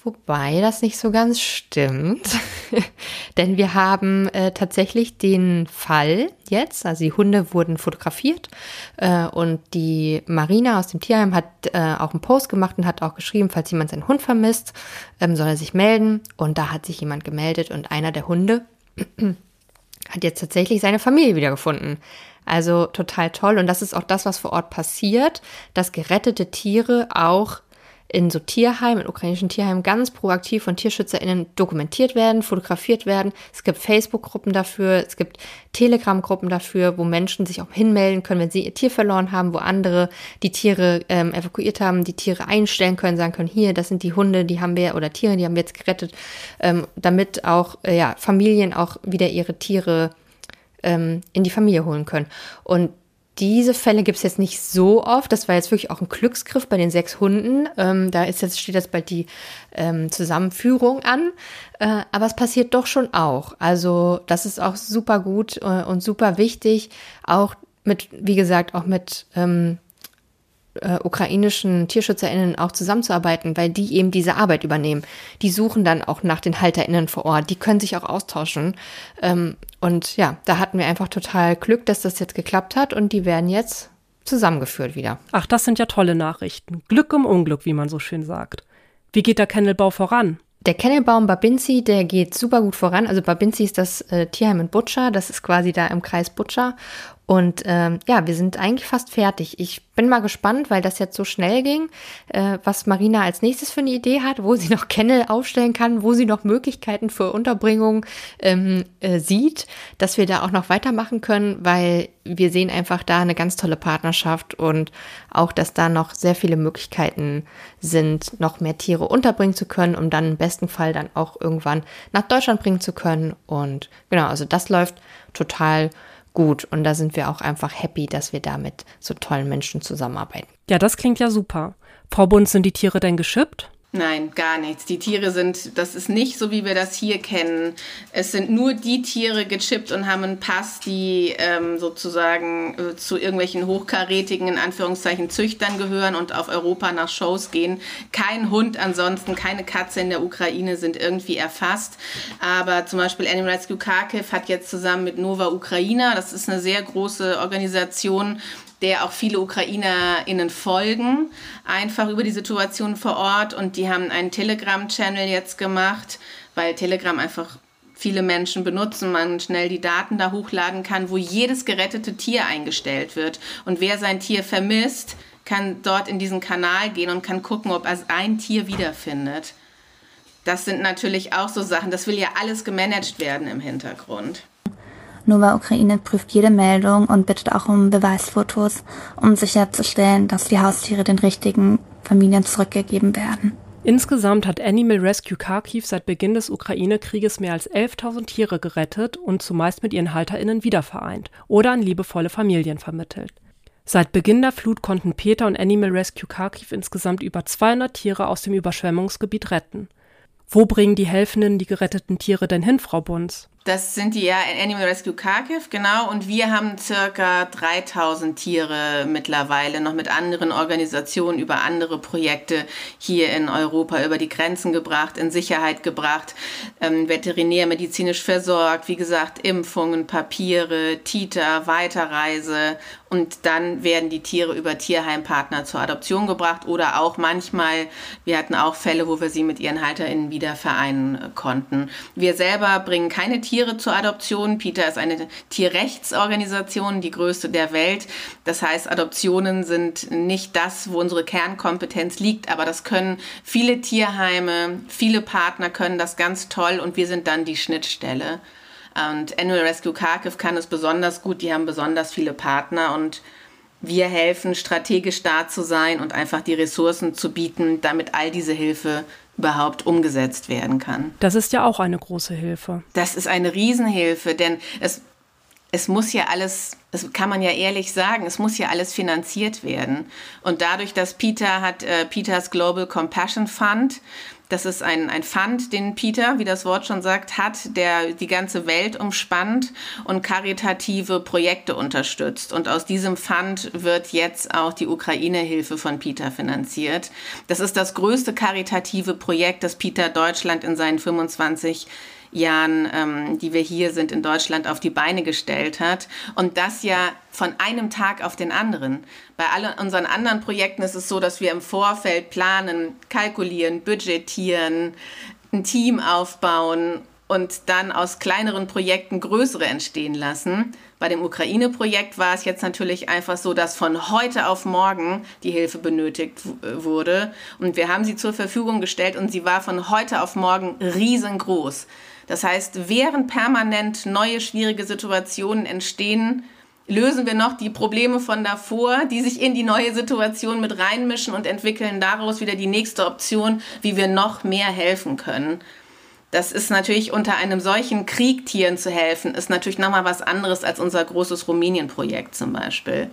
Wobei das nicht so ganz stimmt. Denn wir haben äh, tatsächlich den Fall jetzt, also die Hunde wurden fotografiert äh, und die Marina aus dem Tierheim hat äh, auch einen Post gemacht und hat auch geschrieben, falls jemand seinen Hund vermisst, ähm, soll er sich melden. Und da hat sich jemand gemeldet und einer der Hunde hat jetzt tatsächlich seine Familie wiedergefunden. Also total toll. Und das ist auch das, was vor Ort passiert, dass gerettete Tiere auch in so Tierheimen, in ukrainischen Tierheimen ganz proaktiv von TierschützerInnen dokumentiert werden, fotografiert werden. Es gibt Facebook-Gruppen dafür, es gibt Telegram-Gruppen dafür, wo Menschen sich auch hinmelden können, wenn sie ihr Tier verloren haben, wo andere die Tiere ähm, evakuiert haben, die Tiere einstellen können, sagen können, hier, das sind die Hunde, die haben wir, oder Tiere, die haben wir jetzt gerettet, ähm, damit auch äh, ja, Familien auch wieder ihre Tiere ähm, in die Familie holen können. Und diese Fälle gibt es jetzt nicht so oft. Das war jetzt wirklich auch ein Glücksgriff bei den sechs Hunden. Ähm, da ist jetzt, steht jetzt bald die ähm, Zusammenführung an. Äh, aber es passiert doch schon auch. Also das ist auch super gut äh, und super wichtig. Auch mit, wie gesagt, auch mit ähm, äh, ukrainischen TierschützerInnen auch zusammenzuarbeiten, weil die eben diese Arbeit übernehmen. Die suchen dann auch nach den HalterInnen vor Ort. Die können sich auch austauschen. Ähm, und ja, da hatten wir einfach total Glück, dass das jetzt geklappt hat und die werden jetzt zusammengeführt wieder. Ach, das sind ja tolle Nachrichten. Glück im Unglück, wie man so schön sagt. Wie geht der Kennelbau voran? Der Kennelbaum Babinzi, der geht super gut voran. Also Babinzi ist das äh, Tierheim in Butcher, das ist quasi da im Kreis Butcher. Und ähm, ja, wir sind eigentlich fast fertig. Ich bin mal gespannt, weil das jetzt so schnell ging, äh, was Marina als nächstes für eine Idee hat, wo sie noch Kennel aufstellen kann, wo sie noch Möglichkeiten für Unterbringung ähm, äh, sieht, dass wir da auch noch weitermachen können, weil wir sehen einfach da eine ganz tolle Partnerschaft und auch, dass da noch sehr viele Möglichkeiten sind, noch mehr Tiere unterbringen zu können, um dann im besten Fall dann auch irgendwann nach Deutschland bringen zu können. Und genau, also das läuft total gut. Und da sind wir auch einfach happy, dass wir da mit so tollen Menschen zusammenarbeiten. Ja, das klingt ja super. Frau Bund, sind die Tiere denn geschippt? Nein, gar nichts. Die Tiere sind, das ist nicht so, wie wir das hier kennen. Es sind nur die Tiere gechippt und haben einen Pass, die ähm, sozusagen äh, zu irgendwelchen hochkarätigen, in Anführungszeichen, Züchtern gehören und auf Europa nach Shows gehen. Kein Hund ansonsten, keine Katze in der Ukraine sind irgendwie erfasst. Aber zum Beispiel Animal Rescue Kharkiv hat jetzt zusammen mit Nova Ukraina, das ist eine sehr große Organisation, der auch viele UkrainerInnen folgen, einfach über die Situation vor Ort. Und die haben einen Telegram-Channel jetzt gemacht, weil Telegram einfach viele Menschen benutzen, man schnell die Daten da hochladen kann, wo jedes gerettete Tier eingestellt wird. Und wer sein Tier vermisst, kann dort in diesen Kanal gehen und kann gucken, ob er ein Tier wiederfindet. Das sind natürlich auch so Sachen, das will ja alles gemanagt werden im Hintergrund. Nova Ukraine prüft jede Meldung und bittet auch um Beweisfotos, um sicherzustellen, dass die Haustiere den richtigen Familien zurückgegeben werden. Insgesamt hat Animal Rescue Kharkiv seit Beginn des Ukraine-Krieges mehr als 11.000 Tiere gerettet und zumeist mit ihren HalterInnen wiedervereint oder an liebevolle Familien vermittelt. Seit Beginn der Flut konnten Peter und Animal Rescue Kharkiv insgesamt über 200 Tiere aus dem Überschwemmungsgebiet retten. Wo bringen die Helfenden die geretteten Tiere denn hin, Frau Bunz? Das sind die ja Animal Rescue Kharkiv, genau. Und wir haben circa 3000 Tiere mittlerweile noch mit anderen Organisationen über andere Projekte hier in Europa über die Grenzen gebracht, in Sicherheit gebracht, ähm, veterinärmedizinisch versorgt, wie gesagt, Impfungen, Papiere, Tita, Weiterreise und dann werden die Tiere über Tierheimpartner zur Adoption gebracht oder auch manchmal, wir hatten auch Fälle, wo wir sie mit ihren HalterInnen wieder vereinen konnten. Wir selber bringen keine Tiere zur Adoption. Peter ist eine Tierrechtsorganisation, die größte der Welt. Das heißt, Adoptionen sind nicht das, wo unsere Kernkompetenz liegt, aber das können viele Tierheime, viele Partner können das ganz toll und wir sind dann die Schnittstelle. Und Annual Rescue Kharkiv kann es besonders gut. Die haben besonders viele Partner und wir helfen, strategisch da zu sein und einfach die Ressourcen zu bieten, damit all diese Hilfe überhaupt umgesetzt werden kann. Das ist ja auch eine große Hilfe. Das ist eine Riesenhilfe, denn es, es muss ja alles, das kann man ja ehrlich sagen, es muss ja alles finanziert werden. Und dadurch, dass Peter hat, äh, Peters Global Compassion Fund, das ist ein, ein Fund, den Peter, wie das Wort schon sagt, hat, der die ganze Welt umspannt und karitative Projekte unterstützt. Und aus diesem Fund wird jetzt auch die Ukraine-Hilfe von Peter finanziert. Das ist das größte karitative Projekt, das Peter Deutschland in seinen 25 Jahren, ähm, die wir hier sind in Deutschland, auf die Beine gestellt hat. Und das ja von einem Tag auf den anderen. Bei allen unseren anderen Projekten ist es so, dass wir im Vorfeld planen, kalkulieren, budgetieren, ein Team aufbauen und dann aus kleineren Projekten größere entstehen lassen. Bei dem Ukraine-Projekt war es jetzt natürlich einfach so, dass von heute auf morgen die Hilfe benötigt wurde. Und wir haben sie zur Verfügung gestellt und sie war von heute auf morgen riesengroß. Das heißt, während permanent neue schwierige Situationen entstehen, lösen wir noch die Probleme von davor, die sich in die neue Situation mit reinmischen und entwickeln daraus wieder die nächste Option, wie wir noch mehr helfen können. Das ist natürlich unter einem solchen Krieg Tieren zu helfen, ist natürlich nochmal was anderes als unser großes Rumänien-Projekt zum Beispiel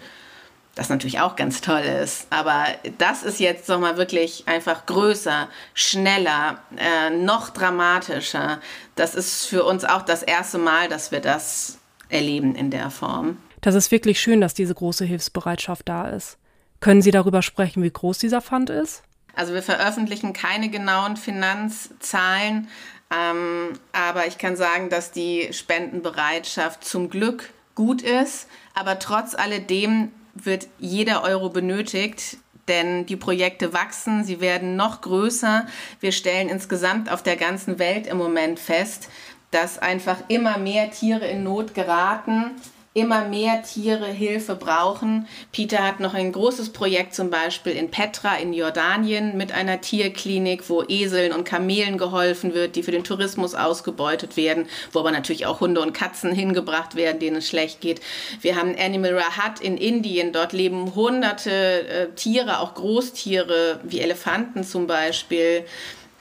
das natürlich auch ganz toll ist. Aber das ist jetzt nochmal wirklich einfach größer, schneller, äh, noch dramatischer. Das ist für uns auch das erste Mal, dass wir das erleben in der Form. Das ist wirklich schön, dass diese große Hilfsbereitschaft da ist. Können Sie darüber sprechen, wie groß dieser Fund ist? Also wir veröffentlichen keine genauen Finanzzahlen, ähm, aber ich kann sagen, dass die Spendenbereitschaft zum Glück gut ist, aber trotz alledem wird jeder Euro benötigt, denn die Projekte wachsen, sie werden noch größer. Wir stellen insgesamt auf der ganzen Welt im Moment fest, dass einfach immer mehr Tiere in Not geraten, immer mehr Tiere Hilfe brauchen. Peter hat noch ein großes Projekt zum Beispiel in Petra in Jordanien mit einer Tierklinik, wo Eseln und Kamelen geholfen wird, die für den Tourismus ausgebeutet werden, wo aber natürlich auch Hunde und Katzen hingebracht werden, denen es schlecht geht. Wir haben Animal Rahat in Indien, dort leben hunderte äh, Tiere, auch Großtiere wie Elefanten zum Beispiel.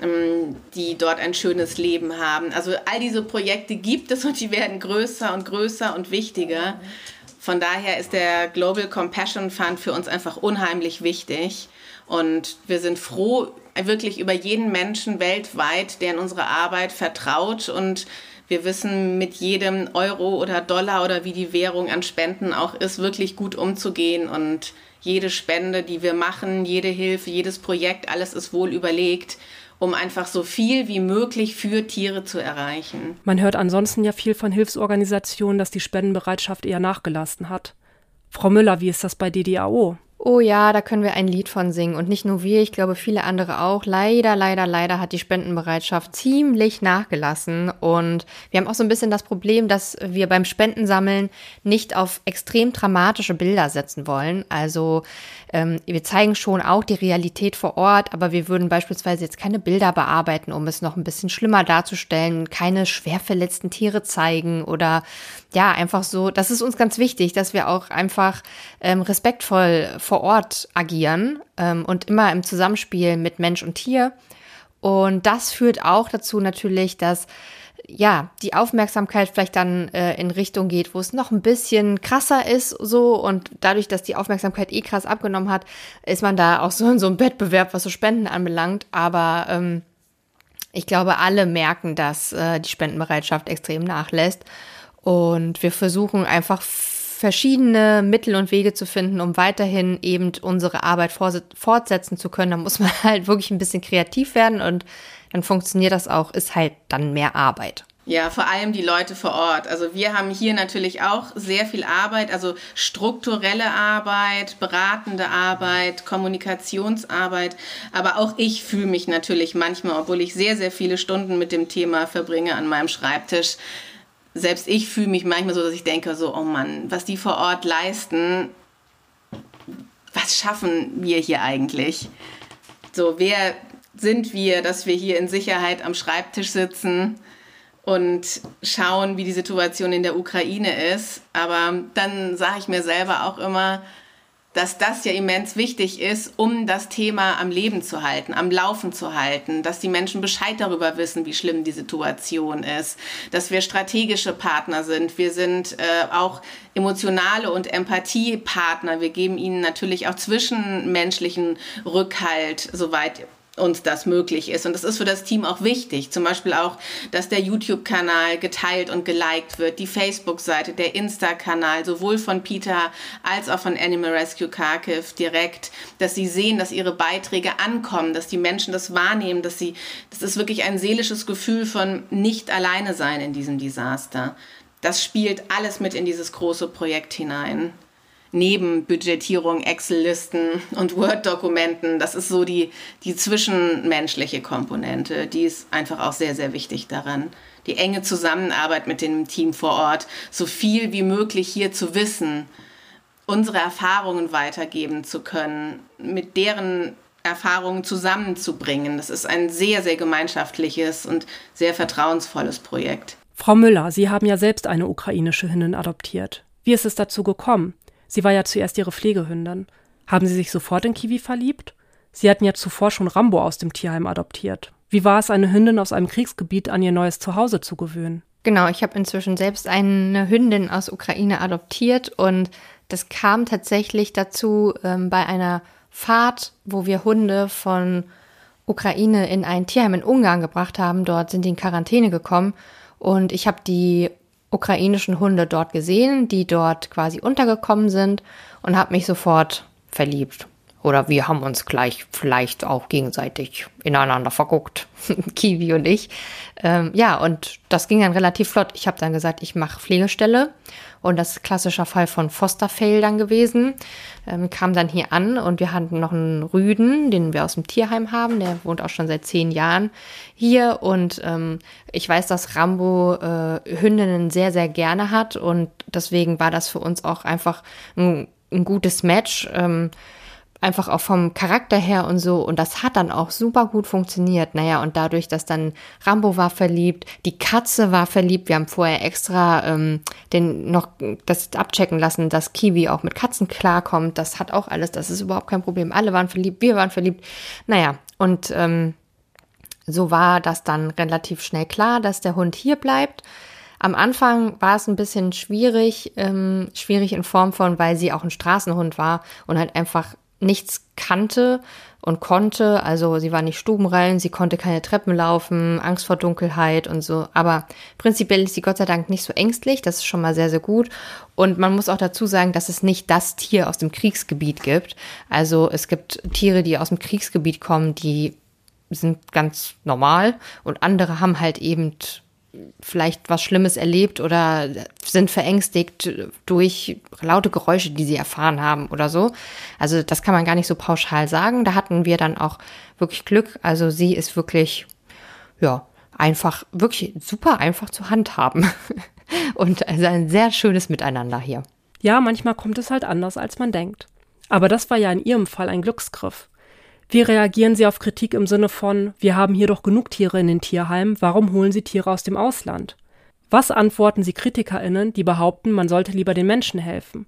Ähm, die dort ein schönes Leben haben. Also all diese Projekte gibt es und die werden größer und größer und wichtiger. Von daher ist der Global Compassion Fund für uns einfach unheimlich wichtig. Und wir sind froh wirklich über jeden Menschen weltweit, der in unsere Arbeit vertraut. Und wir wissen mit jedem Euro oder Dollar oder wie die Währung an Spenden auch ist, wirklich gut umzugehen. Und jede Spende, die wir machen, jede Hilfe, jedes Projekt, alles ist wohl überlegt um einfach so viel wie möglich für Tiere zu erreichen. Man hört ansonsten ja viel von Hilfsorganisationen, dass die Spendenbereitschaft eher nachgelassen hat. Frau Müller, wie ist das bei DDAO? Oh ja, da können wir ein Lied von singen. Und nicht nur wir, ich glaube viele andere auch. Leider, leider, leider hat die Spendenbereitschaft ziemlich nachgelassen. Und wir haben auch so ein bisschen das Problem, dass wir beim Spendensammeln nicht auf extrem dramatische Bilder setzen wollen. Also ähm, wir zeigen schon auch die Realität vor Ort, aber wir würden beispielsweise jetzt keine Bilder bearbeiten, um es noch ein bisschen schlimmer darzustellen, keine schwer verletzten Tiere zeigen oder ja, einfach so. Das ist uns ganz wichtig, dass wir auch einfach ähm, respektvoll vor Ort agieren ähm, und immer im Zusammenspiel mit Mensch und Tier. Und das führt auch dazu natürlich, dass ja, die Aufmerksamkeit vielleicht dann äh, in Richtung geht, wo es noch ein bisschen krasser ist, so und dadurch, dass die Aufmerksamkeit eh krass abgenommen hat, ist man da auch so in so einem Wettbewerb, was so Spenden anbelangt. Aber ähm, Ich glaube, alle merken, dass äh, die Spendenbereitschaft extrem nachlässt. Und wir versuchen einfach verschiedene Mittel und Wege zu finden, um weiterhin eben unsere Arbeit fortsetzen zu können. Da muss man halt wirklich ein bisschen kreativ werden und dann funktioniert das auch, ist halt dann mehr Arbeit. Ja, vor allem die Leute vor Ort. Also wir haben hier natürlich auch sehr viel Arbeit, also strukturelle Arbeit, beratende Arbeit, Kommunikationsarbeit. Aber auch ich fühle mich natürlich manchmal, obwohl ich sehr, sehr viele Stunden mit dem Thema verbringe an meinem Schreibtisch, selbst ich fühle mich manchmal so, dass ich denke, so, oh Mann, was die vor Ort leisten, was schaffen wir hier eigentlich? So, wer sind wir, dass wir hier in Sicherheit am Schreibtisch sitzen? und schauen, wie die Situation in der Ukraine ist. Aber dann sage ich mir selber auch immer, dass das ja immens wichtig ist, um das Thema am Leben zu halten, am Laufen zu halten, dass die Menschen Bescheid darüber wissen, wie schlimm die Situation ist, dass wir strategische Partner sind, wir sind äh, auch emotionale und Empathiepartner, wir geben ihnen natürlich auch zwischenmenschlichen Rückhalt, soweit uns das möglich ist. Und das ist für das Team auch wichtig. Zum Beispiel auch, dass der YouTube-Kanal geteilt und geliked wird, die Facebook-Seite, der Insta-Kanal, sowohl von Peter als auch von Animal Rescue Kharkiv direkt, dass sie sehen, dass ihre Beiträge ankommen, dass die Menschen das wahrnehmen, dass sie, das ist wirklich ein seelisches Gefühl von nicht alleine sein in diesem Desaster. Das spielt alles mit in dieses große Projekt hinein. Nebenbudgetierung, Excel-Listen und Word-Dokumenten. Das ist so die, die zwischenmenschliche Komponente. Die ist einfach auch sehr, sehr wichtig daran. Die enge Zusammenarbeit mit dem Team vor Ort, so viel wie möglich hier zu wissen, unsere Erfahrungen weitergeben zu können, mit deren Erfahrungen zusammenzubringen. Das ist ein sehr, sehr gemeinschaftliches und sehr vertrauensvolles Projekt. Frau Müller, Sie haben ja selbst eine ukrainische Hündin adoptiert. Wie ist es dazu gekommen? Sie war ja zuerst ihre Pflegehündin. Haben Sie sich sofort in Kiwi verliebt? Sie hatten ja zuvor schon Rambo aus dem Tierheim adoptiert. Wie war es, eine Hündin aus einem Kriegsgebiet an ihr neues Zuhause zu gewöhnen? Genau, ich habe inzwischen selbst eine Hündin aus Ukraine adoptiert und das kam tatsächlich dazu ähm, bei einer Fahrt, wo wir Hunde von Ukraine in ein Tierheim in Ungarn gebracht haben. Dort sind die in Quarantäne gekommen und ich habe die ukrainischen Hunde dort gesehen, die dort quasi untergekommen sind und habe mich sofort verliebt. Oder wir haben uns gleich vielleicht auch gegenseitig ineinander verguckt, Kiwi und ich. Ähm, ja, und das ging dann relativ flott. Ich habe dann gesagt, ich mache Pflegestelle. Und das ist klassischer Fall von Fosterfail dann gewesen. Ähm, kam dann hier an und wir hatten noch einen Rüden, den wir aus dem Tierheim haben. Der wohnt auch schon seit zehn Jahren hier. Und ähm, ich weiß, dass Rambo äh, Hündinnen sehr, sehr gerne hat. Und deswegen war das für uns auch einfach ein, ein gutes Match. Ähm, einfach auch vom Charakter her und so. Und das hat dann auch super gut funktioniert. Naja, und dadurch, dass dann Rambo war verliebt, die Katze war verliebt. Wir haben vorher extra ähm, den noch das abchecken lassen, dass Kiwi auch mit Katzen klarkommt. Das hat auch alles, das ist überhaupt kein Problem. Alle waren verliebt, wir waren verliebt. Naja, und ähm, so war das dann relativ schnell klar, dass der Hund hier bleibt. Am Anfang war es ein bisschen schwierig, ähm, schwierig in Form von, weil sie auch ein Straßenhund war und halt einfach nichts kannte und konnte. Also sie war nicht stubenrein, sie konnte keine Treppen laufen, Angst vor Dunkelheit und so. Aber prinzipiell ist sie Gott sei Dank nicht so ängstlich. Das ist schon mal sehr, sehr gut. Und man muss auch dazu sagen, dass es nicht das Tier aus dem Kriegsgebiet gibt. Also es gibt Tiere, die aus dem Kriegsgebiet kommen, die sind ganz normal und andere haben halt eben vielleicht was Schlimmes erlebt oder sind verängstigt durch laute Geräusche, die sie erfahren haben oder so. Also das kann man gar nicht so pauschal sagen. Da hatten wir dann auch wirklich Glück. Also sie ist wirklich, ja, einfach, wirklich super einfach zu handhaben. Und also ein sehr schönes Miteinander hier. Ja, manchmal kommt es halt anders, als man denkt. Aber das war ja in Ihrem Fall ein Glücksgriff. Wie reagieren Sie auf Kritik im Sinne von, wir haben hier doch genug Tiere in den Tierheimen, warum holen Sie Tiere aus dem Ausland? Was antworten Sie KritikerInnen, die behaupten, man sollte lieber den Menschen helfen?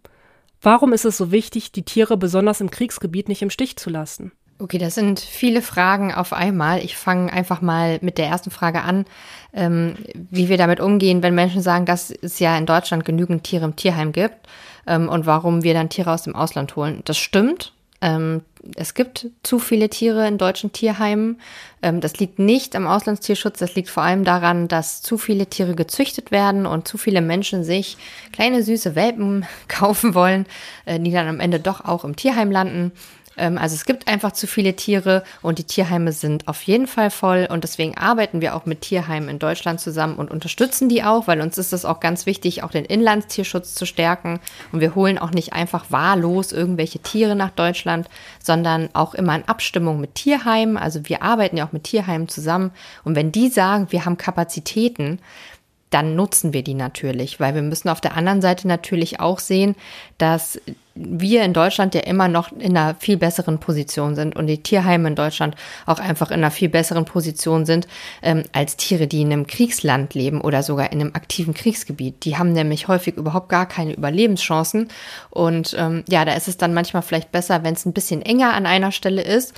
Warum ist es so wichtig, die Tiere besonders im Kriegsgebiet nicht im Stich zu lassen? Okay, das sind viele Fragen auf einmal. Ich fange einfach mal mit der ersten Frage an, ähm, wie wir damit umgehen, wenn Menschen sagen, dass es ja in Deutschland genügend Tiere im Tierheim gibt ähm, und warum wir dann Tiere aus dem Ausland holen. Das stimmt. Ähm, es gibt zu viele Tiere in deutschen Tierheimen. Ähm, das liegt nicht am Auslandstierschutz, das liegt vor allem daran, dass zu viele Tiere gezüchtet werden und zu viele Menschen sich kleine süße Welpen kaufen wollen, äh, die dann am Ende doch auch im Tierheim landen. Ähm, also es gibt einfach zu viele Tiere und die Tierheime sind auf jeden Fall voll. Und deswegen arbeiten wir auch mit Tierheimen in Deutschland zusammen und unterstützen die auch, weil uns ist es auch ganz wichtig, auch den Inlandstierschutz zu stärken. Und wir holen auch nicht einfach wahllos irgendwelche Tiere nach Deutschland, sondern auch immer in Abstimmung mit Tierheimen. Also wir arbeiten ja auch mit Tierheimen zusammen. Und wenn die sagen, wir haben Kapazitäten, dann nutzen wir die natürlich, weil wir müssen auf der anderen Seite natürlich auch sehen, dass wir in Deutschland ja immer noch in einer viel besseren Position sind und die Tierheime in Deutschland auch einfach in einer viel besseren Position sind ähm, als Tiere, die in einem Kriegsland leben oder sogar in einem aktiven Kriegsgebiet. Die haben nämlich häufig überhaupt gar keine Überlebenschancen und ähm, ja, da ist es dann manchmal vielleicht besser, wenn es ein bisschen enger an einer Stelle ist,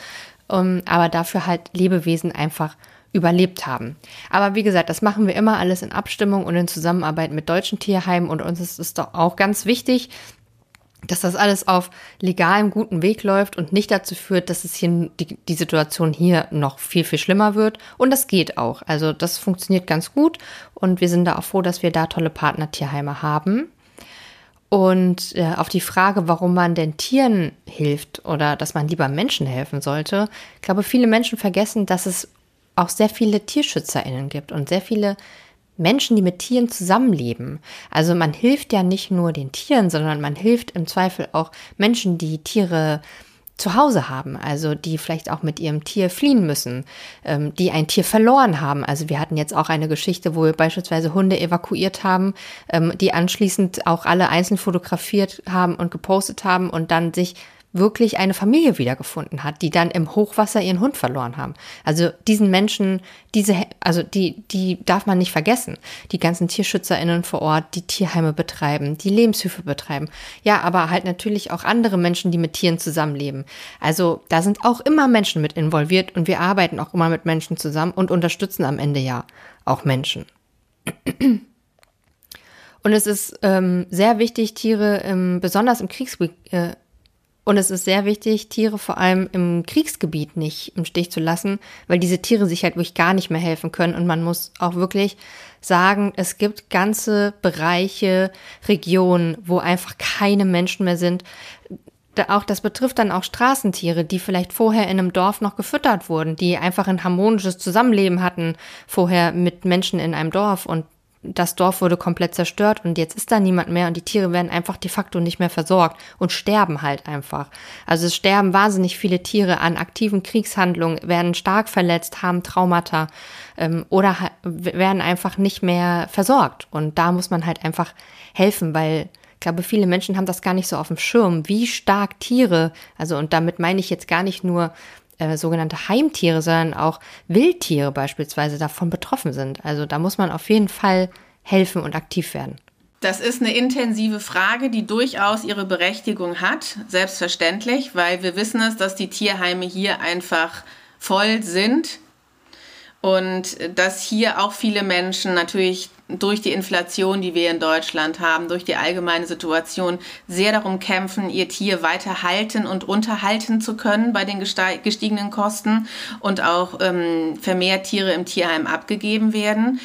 um, aber dafür halt Lebewesen einfach überlebt haben. Aber wie gesagt, das machen wir immer alles in Abstimmung und in Zusammenarbeit mit deutschen Tierheimen und uns ist es doch auch ganz wichtig, dass das alles auf legalem guten Weg läuft und nicht dazu führt, dass es hier die, die Situation hier noch viel, viel schlimmer wird. Und das geht auch. Also das funktioniert ganz gut und wir sind da auch froh, dass wir da tolle Partnertierheime haben. Und äh, auf die Frage, warum man den Tieren hilft oder dass man lieber Menschen helfen sollte, ich glaube, viele Menschen vergessen, dass es auch sehr viele TierschützerInnen gibt und sehr viele Menschen, die mit Tieren zusammenleben. Also man hilft ja nicht nur den Tieren, sondern man hilft im Zweifel auch Menschen, die Tiere zu Hause haben, also die vielleicht auch mit ihrem Tier fliehen müssen, ähm, die ein Tier verloren haben. Also wir hatten jetzt auch eine Geschichte, wo wir beispielsweise Hunde evakuiert haben, ähm, die anschließend auch alle einzeln fotografiert haben und gepostet haben und dann sich wirklich eine Familie wiedergefunden hat, die dann im Hochwasser ihren Hund verloren haben. Also diesen Menschen, diese, also die, die darf man nicht vergessen. Die ganzen TierschützerInnen vor Ort, die Tierheime betreiben, die Lebenshilfe betreiben. Ja, aber halt natürlich auch andere Menschen, die mit Tieren zusammenleben. Also da sind auch immer Menschen mit involviert und wir arbeiten auch immer mit Menschen zusammen und unterstützen am Ende ja auch Menschen. Und es ist ähm, sehr wichtig, Tiere ähm, besonders im Kriegsgebiet äh, und es ist sehr wichtig, Tiere vor allem im Kriegsgebiet nicht im Stich zu lassen, weil diese Tiere sich halt wirklich gar nicht mehr helfen können. Und man muss auch wirklich sagen, es gibt ganze Bereiche, Regionen, wo einfach keine Menschen mehr sind. Auch das betrifft dann auch Straßentiere, die vielleicht vorher in einem Dorf noch gefüttert wurden, die einfach ein harmonisches Zusammenleben hatten vorher mit Menschen in einem Dorf und das Dorf wurde komplett zerstört und jetzt ist da niemand mehr und die Tiere werden einfach de facto nicht mehr versorgt und sterben halt einfach. Also es sterben wahnsinnig viele Tiere an aktiven Kriegshandlungen, werden stark verletzt, haben Traumata ähm, oder werden einfach nicht mehr versorgt. Und da muss man halt einfach helfen, weil ich glaube, viele Menschen haben das gar nicht so auf dem Schirm, wie stark Tiere, also und damit meine ich jetzt gar nicht nur äh, sogenannte Heimtiere, sondern auch Wildtiere beispielsweise davon betroffen sind. Also da muss man auf jeden Fall helfen und aktiv werden. Das ist eine intensive Frage, die durchaus ihre Berechtigung hat, selbstverständlich, weil wir wissen es, dass die Tierheime hier einfach voll sind und dass hier auch viele Menschen natürlich durch die Inflation, die wir in Deutschland haben, durch die allgemeine Situation sehr darum kämpfen, ihr Tier weiter halten und unterhalten zu können bei den gestiegenen Kosten und auch ähm, vermehrt Tiere im Tierheim abgegeben werden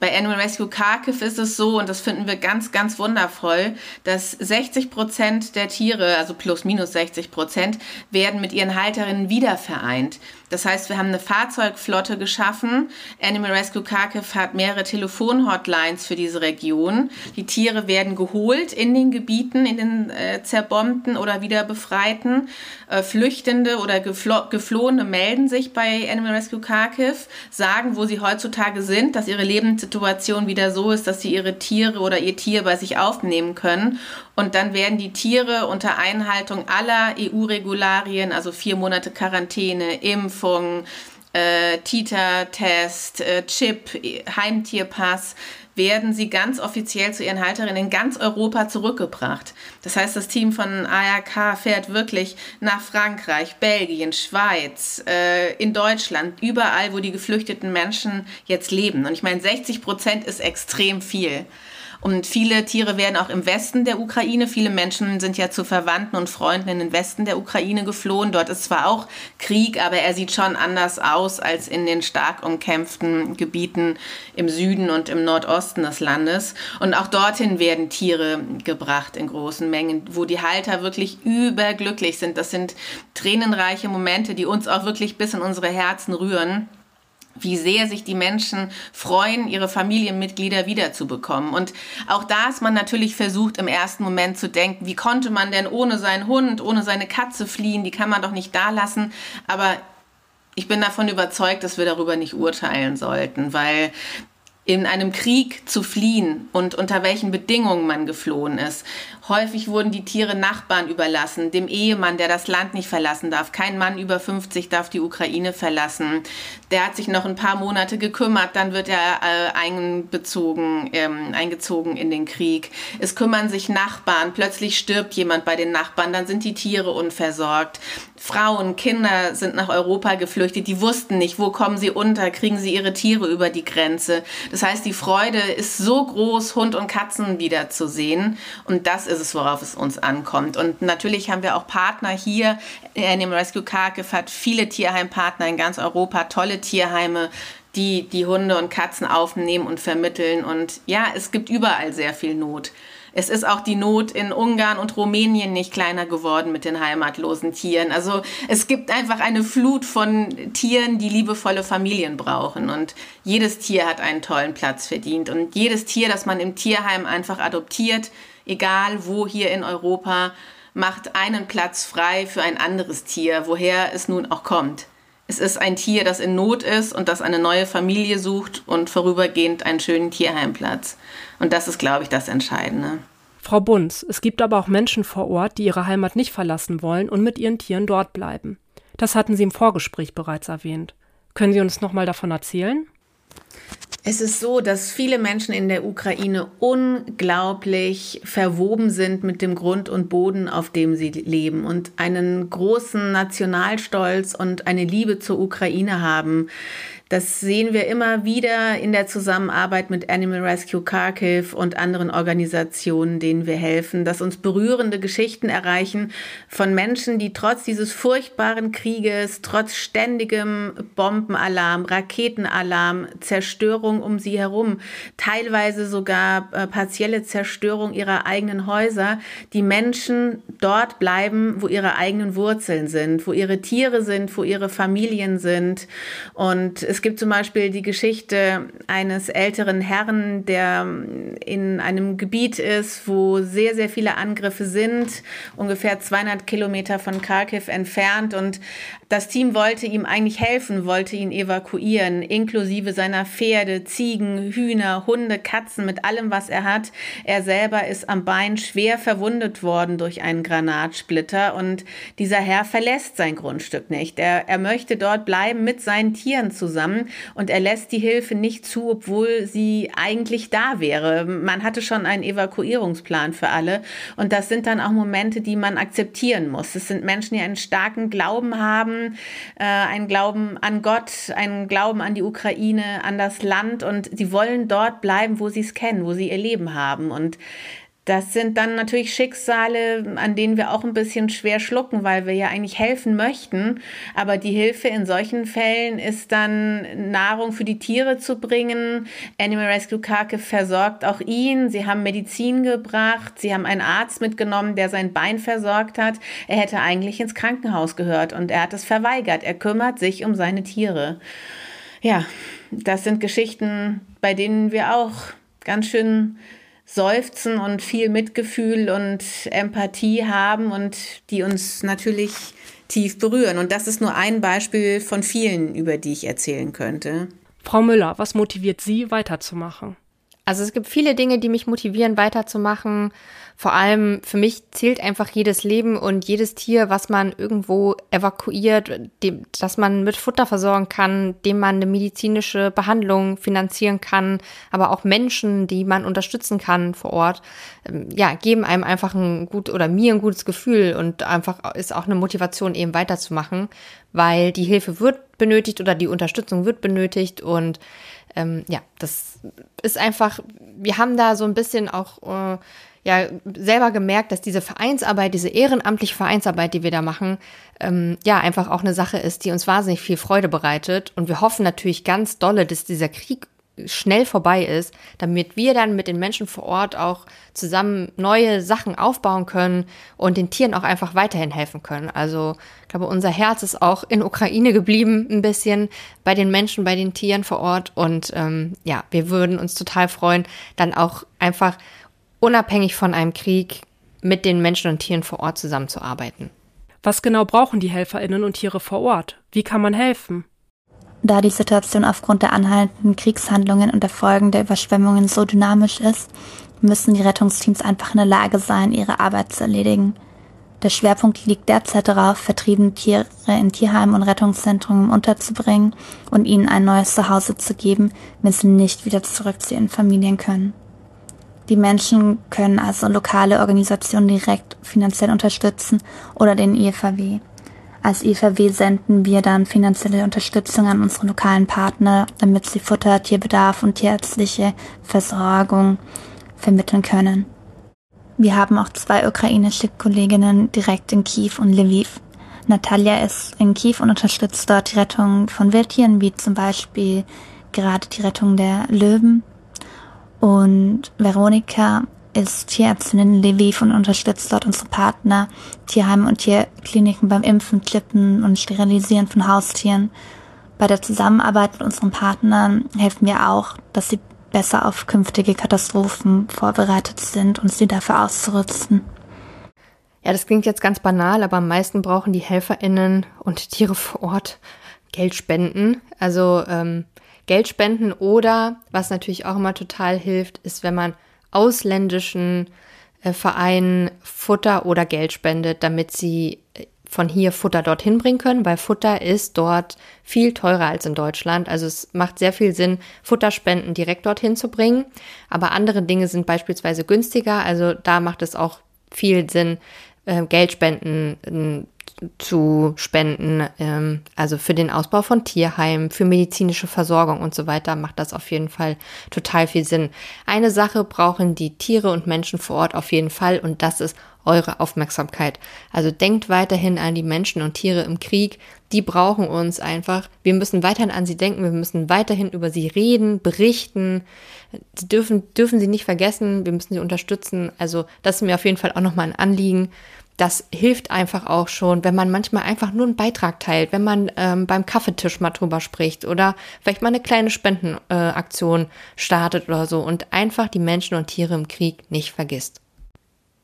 bei Animal Rescue Kharkiv ist es so, und das finden wir ganz, ganz wundervoll, dass 60 Prozent der Tiere, also plus minus 60 Prozent, werden mit ihren Halterinnen wiedervereint. Das heißt, wir haben eine Fahrzeugflotte geschaffen. Animal Rescue Kharkiv hat mehrere Telefonhotlines für diese Region. Die Tiere werden geholt in den Gebieten, in den äh, zerbombten oder wieder befreiten. Äh, Flüchtende oder geflo Geflohene melden sich bei Animal Rescue Kharkiv, sagen, wo sie heutzutage sind, dass ihre Lebenssituation wieder so ist, dass sie ihre Tiere oder ihr Tier bei sich aufnehmen können. Und dann werden die Tiere unter Einhaltung aller EU-Regularien, also vier Monate Quarantäne, Impfung, äh, Titer-Test, äh, Chip, Heimtierpass, werden sie ganz offiziell zu ihren Halterinnen in ganz Europa zurückgebracht. Das heißt, das Team von ARK fährt wirklich nach Frankreich, Belgien, Schweiz, äh, in Deutschland, überall, wo die geflüchteten Menschen jetzt leben. Und ich meine, 60 Prozent ist extrem viel. Und viele Tiere werden auch im Westen der Ukraine. Viele Menschen sind ja zu Verwandten und Freunden in den Westen der Ukraine geflohen. Dort ist zwar auch Krieg, aber er sieht schon anders aus als in den stark umkämpften Gebieten im Süden und im Nordosten des Landes. Und auch dorthin werden Tiere gebracht in großen Mengen, wo die Halter wirklich überglücklich sind. Das sind tränenreiche Momente, die uns auch wirklich bis in unsere Herzen rühren wie sehr sich die Menschen freuen, ihre Familienmitglieder wiederzubekommen. Und auch da ist man natürlich versucht, im ersten Moment zu denken, wie konnte man denn ohne seinen Hund, ohne seine Katze fliehen, die kann man doch nicht da lassen. Aber ich bin davon überzeugt, dass wir darüber nicht urteilen sollten, weil in einem Krieg zu fliehen und unter welchen Bedingungen man geflohen ist. Häufig wurden die Tiere Nachbarn überlassen, dem Ehemann, der das Land nicht verlassen darf. Kein Mann über 50 darf die Ukraine verlassen. Der hat sich noch ein paar Monate gekümmert, dann wird er äh, einbezogen, ähm, eingezogen in den Krieg. Es kümmern sich Nachbarn, plötzlich stirbt jemand bei den Nachbarn, dann sind die Tiere unversorgt. Frauen, Kinder sind nach Europa geflüchtet, die wussten nicht, wo kommen sie unter, kriegen sie ihre Tiere über die Grenze. Das heißt, die Freude ist so groß, Hund und Katzen wiederzusehen. Und das ist es, worauf es uns ankommt. Und natürlich haben wir auch Partner hier. Animal Rescue Kharkiv hat viele Tierheimpartner in ganz Europa, tolle Tierheime, die die Hunde und Katzen aufnehmen und vermitteln. Und ja, es gibt überall sehr viel Not. Es ist auch die Not in Ungarn und Rumänien nicht kleiner geworden mit den heimatlosen Tieren. Also es gibt einfach eine Flut von Tieren, die liebevolle Familien brauchen. Und jedes Tier hat einen tollen Platz verdient. Und jedes Tier, das man im Tierheim einfach adoptiert, egal wo hier in Europa, macht einen Platz frei für ein anderes Tier, woher es nun auch kommt. Es ist ein Tier, das in Not ist und das eine neue Familie sucht und vorübergehend einen schönen Tierheimplatz. Und das ist, glaube ich, das Entscheidende. Frau Bunz, es gibt aber auch Menschen vor Ort, die ihre Heimat nicht verlassen wollen und mit ihren Tieren dort bleiben. Das hatten Sie im Vorgespräch bereits erwähnt. Können Sie uns noch mal davon erzählen? Es ist so, dass viele Menschen in der Ukraine unglaublich verwoben sind mit dem Grund und Boden, auf dem sie leben und einen großen Nationalstolz und eine Liebe zur Ukraine haben. Das sehen wir immer wieder in der Zusammenarbeit mit Animal Rescue Kharkiv und anderen Organisationen, denen wir helfen, dass uns berührende Geschichten erreichen von Menschen, die trotz dieses furchtbaren Krieges, trotz ständigem Bombenalarm, Raketenalarm, Zerstörung um sie herum, teilweise sogar äh, partielle Zerstörung ihrer eigenen Häuser, die Menschen dort bleiben, wo ihre eigenen Wurzeln sind, wo ihre Tiere sind, wo ihre Familien sind. Und es es gibt zum Beispiel die Geschichte eines älteren Herrn, der in einem Gebiet ist, wo sehr, sehr viele Angriffe sind, ungefähr 200 Kilometer von Kharkiv entfernt. Und das Team wollte ihm eigentlich helfen, wollte ihn evakuieren, inklusive seiner Pferde, Ziegen, Hühner, Hunde, Katzen, mit allem, was er hat. Er selber ist am Bein schwer verwundet worden durch einen Granatsplitter und dieser Herr verlässt sein Grundstück nicht. Er, er möchte dort bleiben mit seinen Tieren zusammen und er lässt die Hilfe nicht zu, obwohl sie eigentlich da wäre. Man hatte schon einen Evakuierungsplan für alle und das sind dann auch Momente, die man akzeptieren muss. Es sind Menschen, die einen starken Glauben haben, äh, einen Glauben an Gott, einen Glauben an die Ukraine, an das Land. Und sie wollen dort bleiben, wo sie es kennen, wo sie ihr Leben haben. Und das sind dann natürlich Schicksale, an denen wir auch ein bisschen schwer schlucken, weil wir ja eigentlich helfen möchten. Aber die Hilfe in solchen Fällen ist dann Nahrung für die Tiere zu bringen. Animal Rescue Kake versorgt auch ihn. Sie haben Medizin gebracht. Sie haben einen Arzt mitgenommen, der sein Bein versorgt hat. Er hätte eigentlich ins Krankenhaus gehört und er hat es verweigert. Er kümmert sich um seine Tiere. Ja, das sind Geschichten, bei denen wir auch ganz schön seufzen und viel Mitgefühl und Empathie haben und die uns natürlich tief berühren. Und das ist nur ein Beispiel von vielen, über die ich erzählen könnte. Frau Müller, was motiviert Sie weiterzumachen? Also es gibt viele Dinge, die mich motivieren, weiterzumachen. Vor allem für mich zählt einfach jedes Leben und jedes Tier, was man irgendwo evakuiert, dem, das man mit Futter versorgen kann, dem man eine medizinische Behandlung finanzieren kann, aber auch Menschen, die man unterstützen kann vor Ort, ähm, ja, geben einem einfach ein gut oder mir ein gutes Gefühl und einfach ist auch eine Motivation eben weiterzumachen, weil die Hilfe wird benötigt oder die Unterstützung wird benötigt. Und ähm, ja, das ist einfach, wir haben da so ein bisschen auch äh, ja selber gemerkt, dass diese Vereinsarbeit, diese ehrenamtliche Vereinsarbeit, die wir da machen, ähm, ja einfach auch eine Sache ist, die uns wahnsinnig viel Freude bereitet. Und wir hoffen natürlich ganz dolle, dass dieser Krieg schnell vorbei ist, damit wir dann mit den Menschen vor Ort auch zusammen neue Sachen aufbauen können und den Tieren auch einfach weiterhin helfen können. Also ich glaube, unser Herz ist auch in Ukraine geblieben, ein bisschen bei den Menschen, bei den Tieren vor Ort. Und ähm, ja, wir würden uns total freuen, dann auch einfach unabhängig von einem Krieg mit den Menschen und Tieren vor Ort zusammenzuarbeiten. Was genau brauchen die Helferinnen und Tiere vor Ort? Wie kann man helfen? Da die Situation aufgrund der anhaltenden Kriegshandlungen und der Folgen der Überschwemmungen so dynamisch ist, müssen die Rettungsteams einfach in der Lage sein, ihre Arbeit zu erledigen. Der Schwerpunkt liegt derzeit darauf, vertriebene Tiere in Tierheimen und Rettungszentren unterzubringen und ihnen ein neues Zuhause zu geben, wenn sie nicht wieder zurück zu ihren Familien können. Die Menschen können also lokale Organisationen direkt finanziell unterstützen oder den IFAW. Als IFAW senden wir dann finanzielle Unterstützung an unsere lokalen Partner, damit sie Futter, Tierbedarf und tierärztliche Versorgung vermitteln können. Wir haben auch zwei ukrainische Kolleginnen direkt in Kiew und Lviv. Natalia ist in Kiew und unterstützt dort die Rettung von Wildtieren, wie zum Beispiel gerade die Rettung der Löwen. Und Veronika ist Tierärztin in Lviv und unterstützt dort unsere Partner, Tierheime und Tierkliniken beim Impfen, Klippen und Sterilisieren von Haustieren. Bei der Zusammenarbeit mit unseren Partnern helfen wir auch, dass sie besser auf künftige Katastrophen vorbereitet sind und sie dafür auszurüsten. Ja, das klingt jetzt ganz banal, aber am meisten brauchen die HelferInnen und Tiere vor Ort Geldspenden. Also ähm, Geldspenden oder, was natürlich auch immer total hilft, ist, wenn man ausländischen äh, Vereinen Futter oder Geld spendet, damit sie äh, von hier Futter dorthin bringen können, weil Futter ist dort viel teurer als in Deutschland. Also es macht sehr viel Sinn, Futterspenden direkt dorthin zu bringen. Aber andere Dinge sind beispielsweise günstiger. Also da macht es auch viel Sinn, äh, Geldspenden zu spenden, ähm, also für den Ausbau von Tierheimen, für medizinische Versorgung und so weiter, macht das auf jeden Fall total viel Sinn. Eine Sache brauchen die Tiere und Menschen vor Ort auf jeden Fall und das ist eure Aufmerksamkeit. Also denkt weiterhin an die Menschen und Tiere im Krieg. Die brauchen uns einfach. Wir müssen weiterhin an sie denken. Wir müssen weiterhin über sie reden, berichten. Sie dürfen, dürfen sie nicht vergessen. Wir müssen sie unterstützen. Also das ist mir auf jeden Fall auch nochmal ein Anliegen das hilft einfach auch schon, wenn man manchmal einfach nur einen Beitrag teilt, wenn man ähm, beim Kaffeetisch mal drüber spricht oder vielleicht mal eine kleine Spendenaktion äh, startet oder so und einfach die Menschen und Tiere im Krieg nicht vergisst.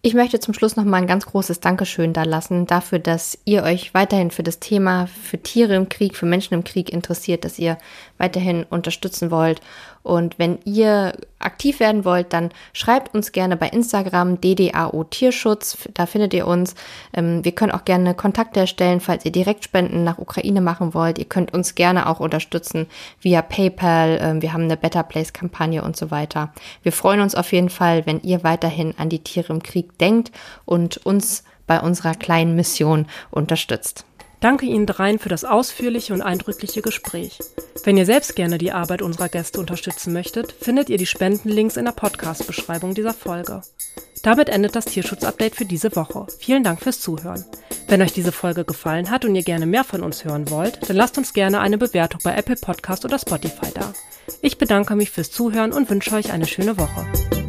Ich möchte zum Schluss noch mal ein ganz großes Dankeschön da lassen dafür, dass ihr euch weiterhin für das Thema für Tiere im Krieg, für Menschen im Krieg interessiert, dass ihr weiterhin unterstützen wollt. Und wenn ihr aktiv werden wollt, dann schreibt uns gerne bei Instagram DDAO Tierschutz. Da findet ihr uns. Ähm, wir können auch gerne Kontakte erstellen, falls ihr Direktspenden nach Ukraine machen wollt. Ihr könnt uns gerne auch unterstützen via PayPal. Ähm, wir haben eine Better Place Kampagne und so weiter. Wir freuen uns auf jeden Fall, wenn ihr weiterhin an die Tiere im Krieg denkt und uns bei unserer kleinen Mission unterstützt. Danke Ihnen dreien für das ausführliche und eindrückliche Gespräch. Wenn ihr selbst gerne die Arbeit unserer Gäste unterstützen möchtet, findet ihr die Spendenlinks in der Podcast-Beschreibung dieser Folge. Damit endet das Tierschutz-Update für diese Woche. Vielen Dank fürs Zuhören. Wenn euch diese Folge gefallen hat und ihr gerne mehr von uns hören wollt, dann lasst uns gerne eine Bewertung bei Apple Podcast oder Spotify da. Ich bedanke mich fürs Zuhören und wünsche euch eine schöne Woche.